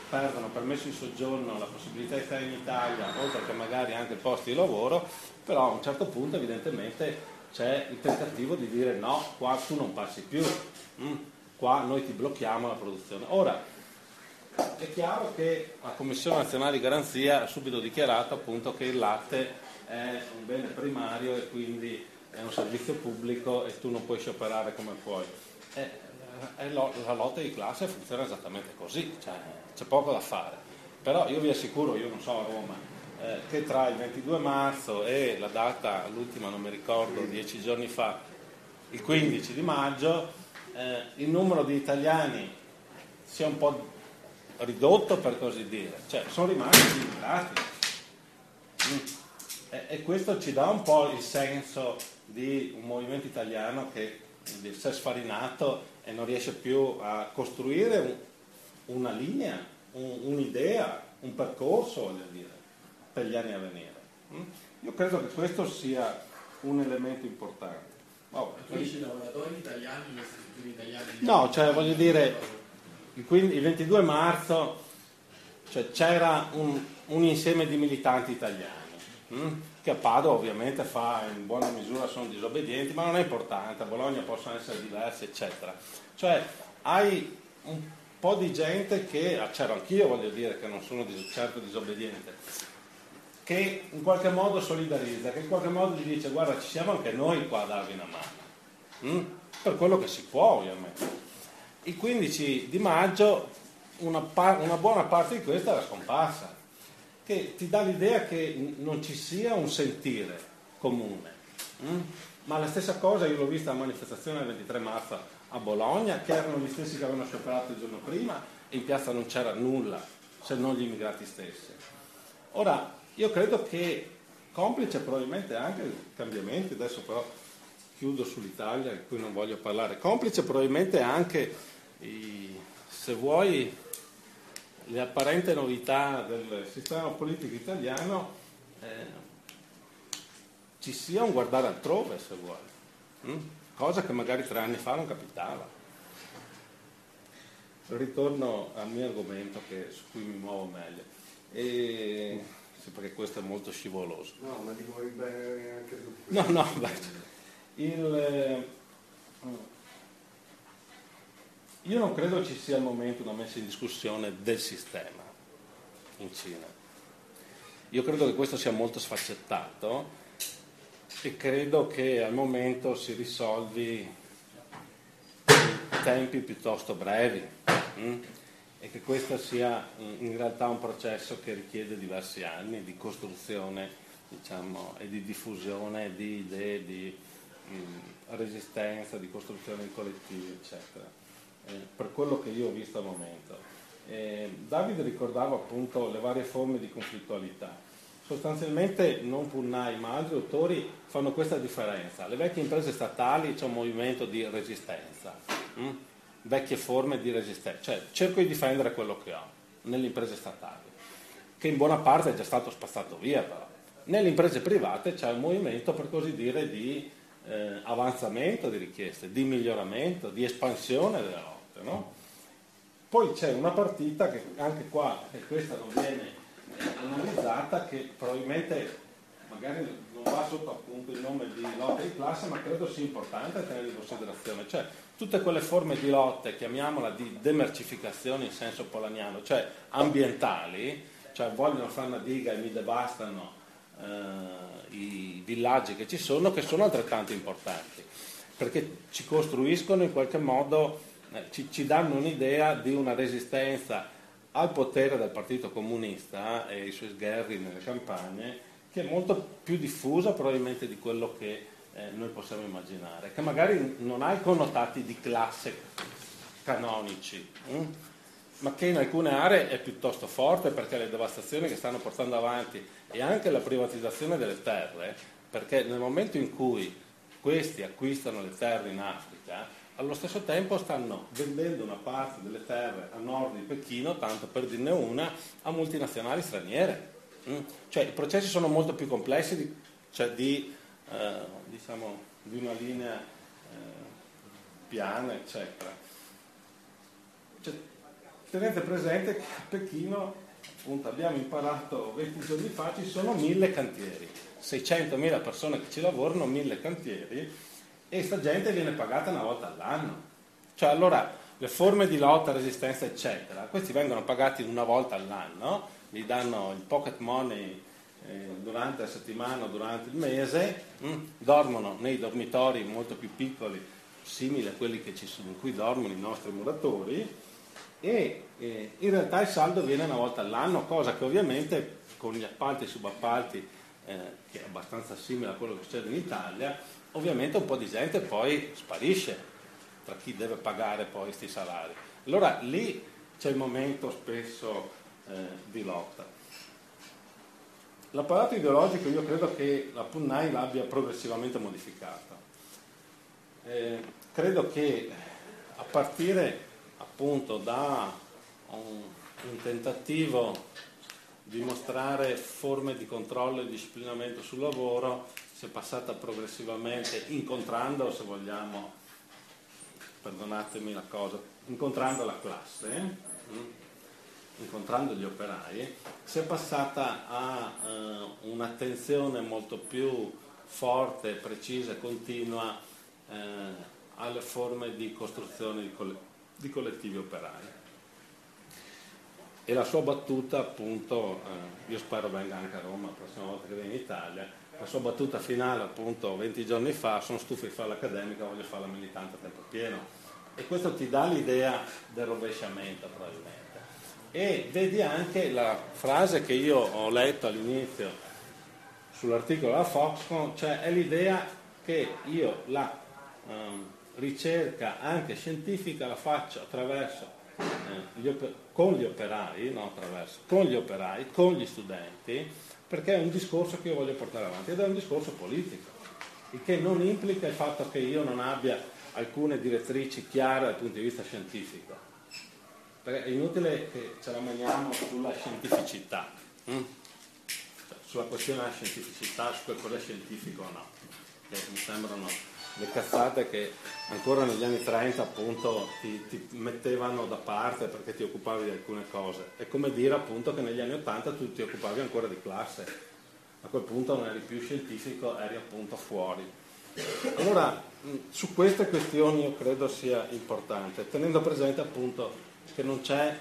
perdono permesso di soggiorno, la possibilità di stare in Italia, oltre che magari anche posti di lavoro, però a un certo punto evidentemente c'è il tentativo di dire no, qua tu non passi più, mm, qua noi ti blocchiamo la produzione. Ora, è chiaro che la Commissione nazionale di garanzia ha subito dichiarato appunto che il latte è un bene primario e quindi è un servizio pubblico e tu non puoi scioperare come puoi. E, e lo, la lotta di classe funziona esattamente così, cioè, c'è poco da fare. Però io vi assicuro, io non so a Roma, eh, che tra il 22 marzo e la data, l'ultima non mi ricordo, dieci giorni fa, il 15 di maggio, eh, il numero di italiani si è un po' ridotto per così dire, cioè sono rimasti limitati. Mm. E, e, questo ci dà un po' il senso di un movimento italiano che si è sfarinato e non riesce più a costruire un, una linea, un, un'idea, un percorso, voglio dire per gli anni a venire. Mm? Io credo che questo sia un elemento importante. Oh, tu dici lavoratori italiani, in italiani? No, cioè voglio dire, il, 15, il 22 marzo cioè, c'era un, un, insieme di militanti italiani. Hm? che a Padova ovviamente fa in buona misura sono disobbedienti, ma non è importante, a Bologna possono essere diversi, eccetera. Cioè hai un po' di gente che, ah, c'ero anch'io voglio dire che non sono certo disobbediente, che in qualche modo solidarizza, che in qualche modo gli dice guarda ci siamo anche noi qua a darvi una mano, mm? per quello che si può ovviamente. Il 15 di maggio una, par- una buona parte di questa era scomparsa, che ti dà l'idea che non ci sia un sentire comune. Mm? Ma la stessa cosa io l'ho vista a manifestazione del 23 marzo a Bologna, che erano gli stessi che avevano scioperato il giorno prima e in piazza non c'era nulla se non gli immigrati stessi. Ora, io credo che complice probabilmente anche i cambiamenti, adesso però chiudo sull'Italia, di cui non voglio parlare, complice probabilmente anche i se vuoi, le apparenti novità del sistema politico italiano eh, ci sia un guardare altrove, se vuoi, hm? cosa che magari tre anni fa non capitava. Ritorno al mio argomento che, su cui mi muovo meglio, e, perché questo è molto scivoloso. No, ma ti vuoi bene anche tu. No, no, il, eh, io non credo ci sia al momento una messa in discussione del sistema in Cina. Io credo che questo sia molto sfaccettato e credo che al momento si risolvi in tempi piuttosto brevi mh? Mm? e che questo sia in realtà un processo che richiede diversi anni di costruzione diciamo, e di diffusione di idee di mh, mm, resistenza, di costruzione collettiva, eccetera eh, per quello che io ho visto al momento. Eh, Davide ricordava appunto le varie forme di conflittualità. Sostanzialmente non Punnai ma altri autori fanno questa differenza. Le vecchie imprese statali c'è un movimento di resistenza, hm? Vecchie forme di resistenza, cioè cerco di difendere quello che ho nelle imprese statali, che in buona parte è già stato spazzato via però. Nelle imprese private c'è un movimento per così dire di eh, avanzamento di richieste, di miglioramento, di espansione della lotta forte. No? Poi c'è una partita che anche qua, e questa non viene analizzata, che probabilmente magari non va sotto appunto il nome di lotta di classe, ma credo sia importante tenere in considerazione. Cioè, tutte quelle forme di lotte, chiamiamola di demercificazione in senso polaniano, cioè ambientali, cioè vogliono fare una diga e mi devastano eh, i villaggi che ci sono, che sono altrettanto importanti, perché ci costruiscono in qualche modo eh, ci, ci, danno un'idea di una resistenza al potere del Partito Comunista e ai suoi sgherri nelle campagne che è molto più diffusa probabilmente di quello che eh, noi possiamo immaginare, che magari non ha i connotati di classe canonici, hm? ma che in alcune aree è piuttosto forte perché le devastazioni che stanno portando avanti e anche la privatizzazione delle terre, perché nel momento in cui questi acquistano le terre in Africa, allo stesso tempo stanno vendendo una parte delle terre a nord di Pechino, tanto per dirne una, a multinazionali straniere. Mm? Cioè i processi sono molto più complessi di, cioè di, eh, diciamo, di una linea eh, piana, eccetera. Cioè, tenete presente che a Pechino appunto, abbiamo imparato 20 giorni fa ci sono mille cantieri, 600.000 persone che ci lavorano, mille cantieri e sta gente viene pagata una volta all'anno. Cioè allora le forme di lotta, resistenza eccetera, questi vengono pagati una volta all'anno, gli danno il pocket money eh, durante la settimana o durante il mese, mh, mm, dormono nei dormitori molto più piccoli, simili a quelli sono, in cui dormono i nostri muratori e eh, in realtà il saldo viene una volta all'anno, cosa che ovviamente con gli appalti e subappalti, eh, che è abbastanza simile a quello che succede in Italia, ovviamente un po' di gente poi sparisce tra chi deve pagare poi questi salari. Allora lì c'è il momento spesso eh, di lotta. L'apparato ideologico io credo che la Punnai l'abbia progressivamente modificato. Eh, credo che a partire appunto da un, un tentativo di mostrare forme di controllo e disciplinamento sul lavoro si è passata progressivamente incontrando, se vogliamo, perdonatemi la cosa, incontrando la classe, eh, incontrando gli operai, si è passata a eh, un'attenzione molto più forte, precisa e continua eh, alle forme di costruzione di, coll- di, collettivi operai. E la sua battuta, appunto, eh, io spero venga anche a Roma la prossima volta che viene in Italia, la sua battuta finale appunto 20 giorni fa, sono stufo di fare l'accademica, voglio fare la militante a tempo pieno. E questo ti dà l'idea del rovesciamento probabilmente. E vedi anche la frase che io ho letto all'inizio sull'articolo della Foxconn, cioè è l'idea che io la um, ricerca anche scientifica la faccio attraverso, eh, gli oper- con gli operai, no attraverso, con gli operai, con gli studenti, perché è un discorso che io voglio portare avanti ed è un discorso politico, il che non implica il fatto che io non abbia alcune direttrici chiare dal punto di vista scientifico. Perché è inutile che ce la maniamo sulla scientificità, hm? cioè, sulla questione della scientificità, su che cosa è scientifico o no, che mi sembrano le cazzate che ancora negli anni 30 appunto ti, ti, mettevano da parte perché ti occupavi di alcune cose. È come dire appunto che negli anni 80 tu ti occupavi ancora di classe, a quel punto non eri più scientifico, eri appunto fuori. Allora, su queste questioni io credo sia importante, tenendo presente appunto che non c'è,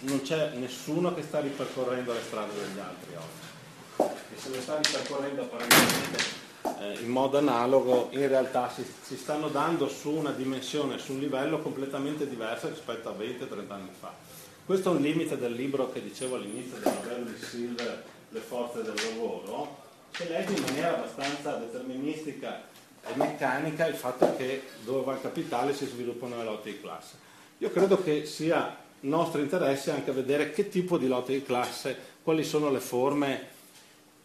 non c'è nessuno che sta ripercorrendo le strade degli altri oggi, e se le sta ripercorrendo apparentemente eh, in modo analogo in realtà si, si, stanno dando su una dimensione, su un livello completamente diverso rispetto a 20-30 anni fa. Questo è un limite del libro che dicevo all'inizio del novello di Silver, Le forze del lavoro, che legge in maniera abbastanza deterministica e meccanica il fatto che dove va il capitale si sviluppano le lotte di classe. Io credo che sia nostro interesse anche vedere che tipo di lotte di classe, quali sono le forme,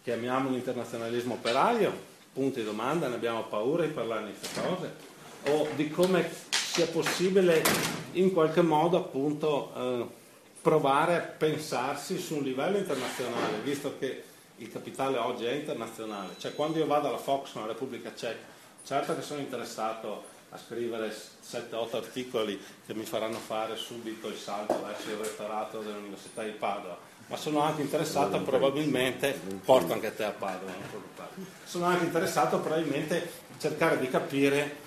chiamiamo l'internazionalismo operaio, punti di domanda, ne abbiamo paura di parlare di queste cose, o di come sia possibile in qualche modo appunto eh, provare a pensarsi su un livello internazionale, visto che il capitale oggi è internazionale. Cioè quando io vado alla Fox, nella Repubblica Ceca, certo che sono interessato a scrivere 7-8 articoli che mi faranno fare subito il salto verso il rettorato dell'Università di Padova, ma sono anche interessato probabilmente, porto anche te a Padova, sono anche interessato probabilmente a cercare di capire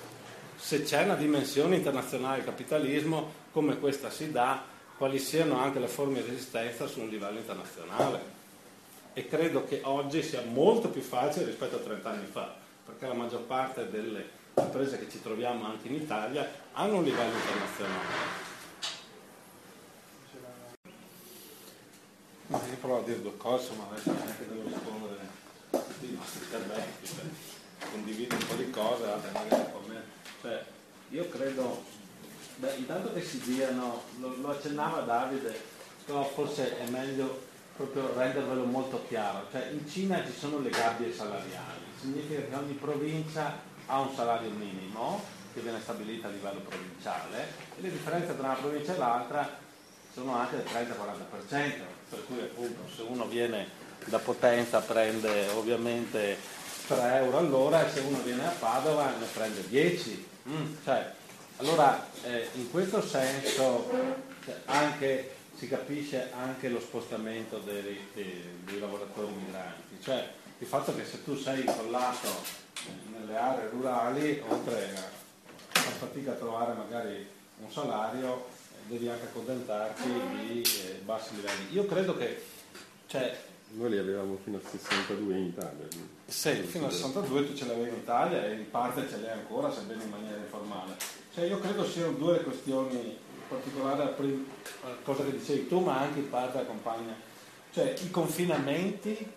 se c'è una dimensione internazionale del capitalismo, come questa si dà, quali siano anche le forme di resistenza su un livello internazionale. E credo che oggi sia molto più facile rispetto a 30 anni fa, perché la maggior parte delle imprese che ci troviamo anche in Italia hanno un livello internazionale. Ma io provo a dire due cose, ma adesso neanche devo rispondere a tutti i nostri interventi, cioè, condivido un po' di cose, altre magari un po' meno. Cioè, io credo, beh, intanto che si diano, lo, lo accennava Davide, però forse è meglio proprio rendervelo molto chiaro. Cioè, in Cina ci sono le gabbie salariali, significa che ogni provincia ha un salario minimo che viene stabilito a livello provinciale e le differenze tra una provincia e l'altra sono anche del 30-40%, per cui appunto se uno viene da Potenza prende ovviamente 3 euro all'ora e se uno viene a Padova ne prende 10. Mm, cioè, allora eh, in questo senso cioè, anche, si capisce anche lo spostamento dei, dei, dei lavoratori migranti, cioè il fatto che se tu sei incollato nelle aree rurali, oltre a far fatica a trovare magari un salario, devi anche accontentarti di eh, bassi livelli. Io credo che... Cioè, noi li avevamo fino al 62 in Italia. Sì, fino al 62 tu ce l'avevi in Italia e in parte ce l'hai ancora, sebbene in maniera informale. Cioè, io credo siano due questioni, in particolare la prima cosa che dicevi tu, ma anche in parte accompagna. Cioè, i confinamenti,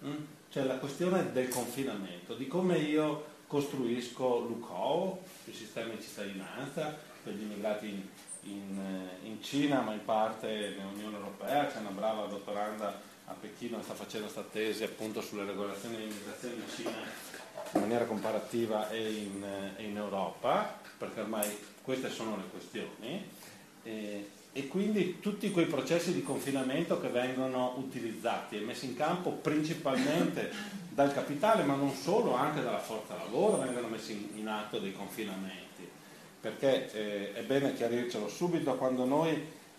mh? Cioè la questione del confinamento, di come io costruisco l'UCO, il sistema di cittadinanza per gli immigrati in, in, eh, in Cina, ma in parte nell'Unione Europea, c'è una brava dottoranda a Pechino che sta facendo questa tesi appunto sulle regolazioni dell'immigrazione in Cina in maniera comparativa e in, e in Europa, perché ormai queste sono le questioni. E, e quindi tutti quei processi di confinamento che vengono utilizzati e messi in campo principalmente [laughs] dal capitale, ma non solo, anche dalla forza lavoro, vengono messi in, atto dei confinamenti. Perché eh, è bene chiarircelo subito, quando noi,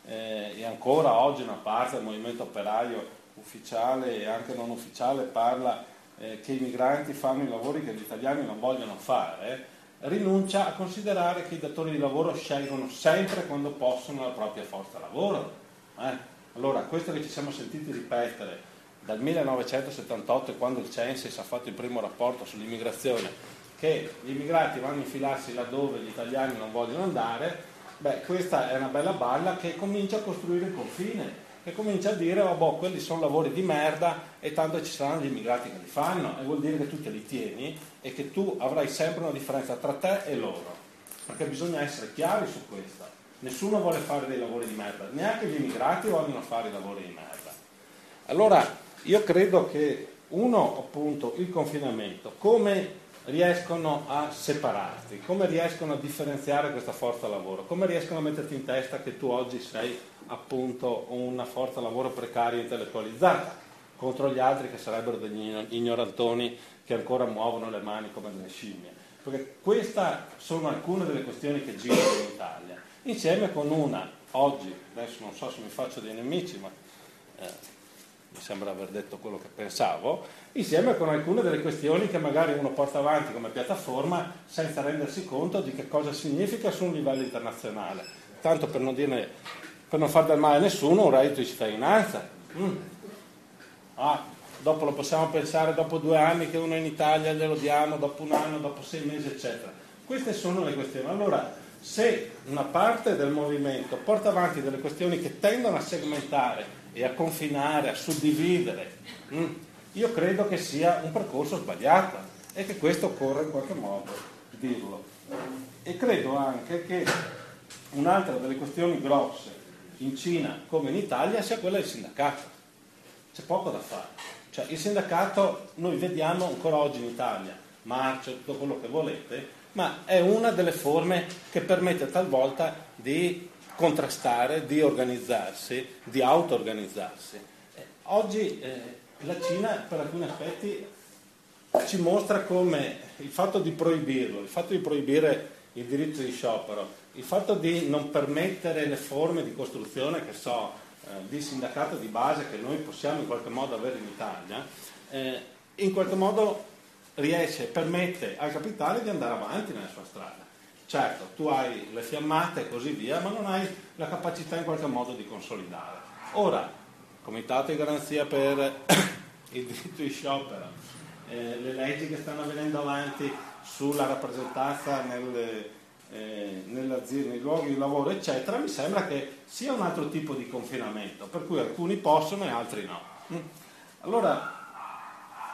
eh, e ancora oggi una parte del movimento operaio ufficiale e anche non ufficiale parla eh, che i migranti fanno i lavori che gli italiani non vogliono fare, rinuncia a considerare che i datori di lavoro scelgono sempre quando possono la propria forza lavoro. Eh? Allora, questo che ci siamo sentiti ripetere dal 1978, quando il Censis ha fatto il primo rapporto sull'immigrazione, che gli immigrati vanno a infilarsi laddove gli italiani non vogliono andare, beh, questa è una bella balla che comincia a costruire il confine che comincia a dire oh, boh, quelli sono lavori di merda e tanto ci saranno gli immigrati che li fanno e vuol dire che tu te li tieni e che tu avrai sempre una differenza tra te e loro perché bisogna essere chiari su questo nessuno vuole fare dei lavori di merda neanche gli immigrati vogliono fare i lavori di merda. Allora io credo che uno appunto il confinamento come riescono a separarti, come riescono a differenziare questa forza lavoro, come riescono a metterti in testa che tu oggi sei appunto una forza lavoro precaria intellettualizzata contro gli altri che sarebbero degli ignorantoni che ancora muovono le mani come delle scimmie. Perché queste sono alcune delle questioni che girano in Italia, insieme con una, oggi, adesso non so se mi faccio dei nemici, ma eh, mi sembra aver detto quello che pensavo, insieme con alcune delle questioni che magari uno porta avanti come piattaforma senza rendersi conto di che cosa significa su un livello internazionale. Tanto per non, dire, per non far del male a nessuno, un reddito di cittadinanza. Mm. Ah, dopo lo possiamo pensare dopo due anni che uno è in Italia glielo diamo, dopo un anno, dopo sei mesi, eccetera. Queste sono le questioni. Allora, se una parte del movimento porta avanti delle questioni che tendono a segmentare e a confinare, a suddividere, mm, io credo che sia un percorso sbagliato e che questo occorre in qualche modo dirlo. E credo anche che un'altra delle questioni grosse in Cina come in Italia sia quella del sindacato. C'è poco da fare. Cioè, il sindacato noi vediamo ancora oggi in Italia, marce, tutto quello che volete, ma è una delle forme che permette talvolta di contrastare, di organizzarsi, di auto-organizzarsi. Eh, oggi eh, la Cina per alcuni aspetti ci mostra come il fatto di proibirlo, il fatto di proibire il diritto di sciopero, il fatto di non permettere le forme di costruzione che so, di sindacato di base che noi possiamo in qualche modo avere in Italia, eh, in qualche modo riesce, permette al capitale di andare avanti nella sua strada. Certo, tu hai le fiammate e così via, ma non hai la capacità in qualche modo di consolidare. Ora, comitato di garanzia per [coughs] il diritto di sciopero, eh, le leggi che stanno venendo avanti sulla rappresentanza nel, eh, nei luoghi di lavoro, eccetera, mi sembra che sia un altro tipo di confinamento, per cui alcuni possono e altri no. Mm. Allora,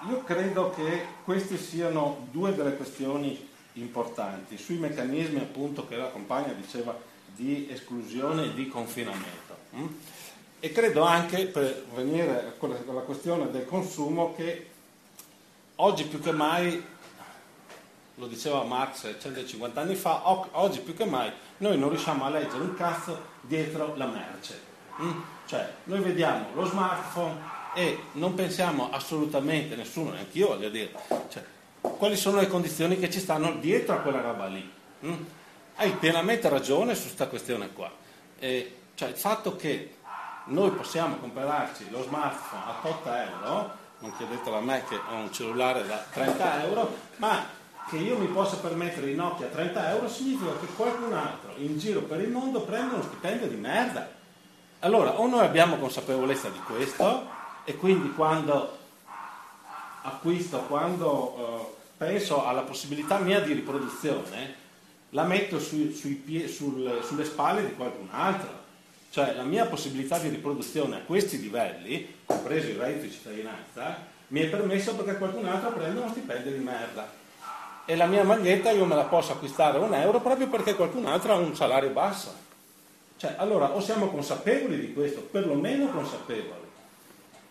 io credo che queste siano due delle questioni importanti sui meccanismi appunto che la compagna diceva di esclusione e di confinamento. Mm? E credo anche, per venire alla questione del consumo, che oggi più che mai, lo diceva Marx 150 anni fa, oggi più che mai noi non riusciamo a leggere un cazzo dietro la merce. Mm? Cioè, noi vediamo lo smartphone e non pensiamo assolutamente, nessuno, neanche io voglio dire, cioè, quali sono le condizioni che ci stanno dietro a quella roba lì. Mm? Hai pienamente ragione su questa questione qua. Eh, cioè il fatto che noi possiamo comprarci lo smartphone a 8 euro, non chiedetelo a me che ho un cellulare da 30 euro, ma che io mi possa permettere i Nokia a 30 euro significa che qualcun altro in giro per il mondo prende uno stipendio di merda. Allora, o noi abbiamo consapevolezza di questo e quindi quando acquisto, quando eh, penso alla possibilità mia di riproduzione, la metto sui pie, sul, sulle spalle di qualcun altro. Cioè la mia possibilità di riproduzione a questi livelli, compreso il reddito di cittadinanza, mi è permesso perché qualcun altro prende uno stipendio di merda. E la mia maglietta io me la posso acquistare a un euro proprio perché qualcun altro ha un salario basso. Cioè, allora o siamo consapevoli di questo, perlomeno consapevoli,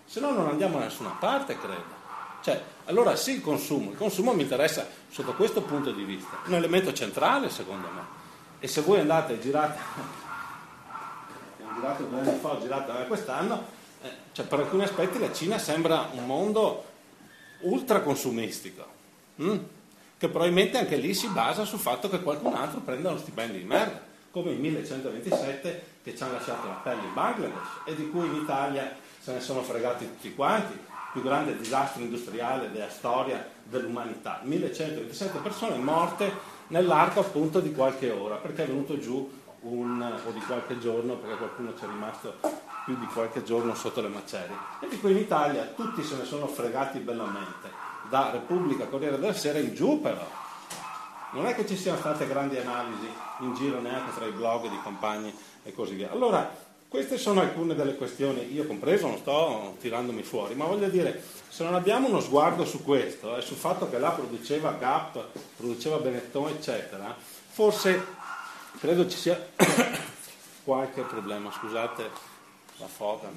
se no non andiamo da nessuna parte, credo. Cioè, allora sì il consumo, il consumo mi interessa sotto questo punto di vista, un elemento centrale secondo me. E se voi andate e girate, [laughs] ho girato due anni fa, ho girato quest'anno, eh, cioè per alcuni aspetti la Cina sembra un mondo ultra consumistico, hm? Che probabilmente anche lì si basa sul fatto che qualcun altro prenda uno stipendio di merda, come il 1127 che ci hanno lasciato la pelle in Bangladesh e di cui in Italia se ne sono fregati tutti quanti più grande disastro industriale della storia dell'umanità. 1127 persone morte nell'arco appunto di qualche ora, perché è venuto giù un, o di qualche giorno, perché qualcuno ci è rimasto più di qualche giorno sotto le macerie. E di qui in Italia tutti se ne sono fregati bellamente, da Repubblica, Corriere della Sera in giù però. Non è che ci siano state grandi analisi in giro neanche tra i blog di compagni e così via. Allora, queste sono alcune delle questioni, io compreso non sto tirandomi fuori, ma voglio dire, se non abbiamo uno sguardo su questo e sul fatto che là produceva Gap, produceva Benetton, eccetera, forse credo ci sia [coughs] qualche problema. Scusate la foga.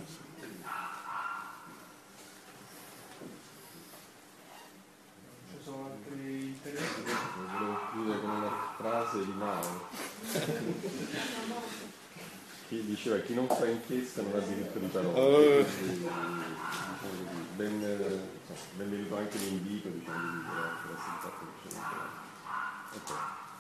Volevo chiudere con una frase di Mao che diceva chi non fa inchiesta non ha diritto di parola. Uh. Ben, ben venuto anche l'invito diciamo, di dire la simpatia. Okay.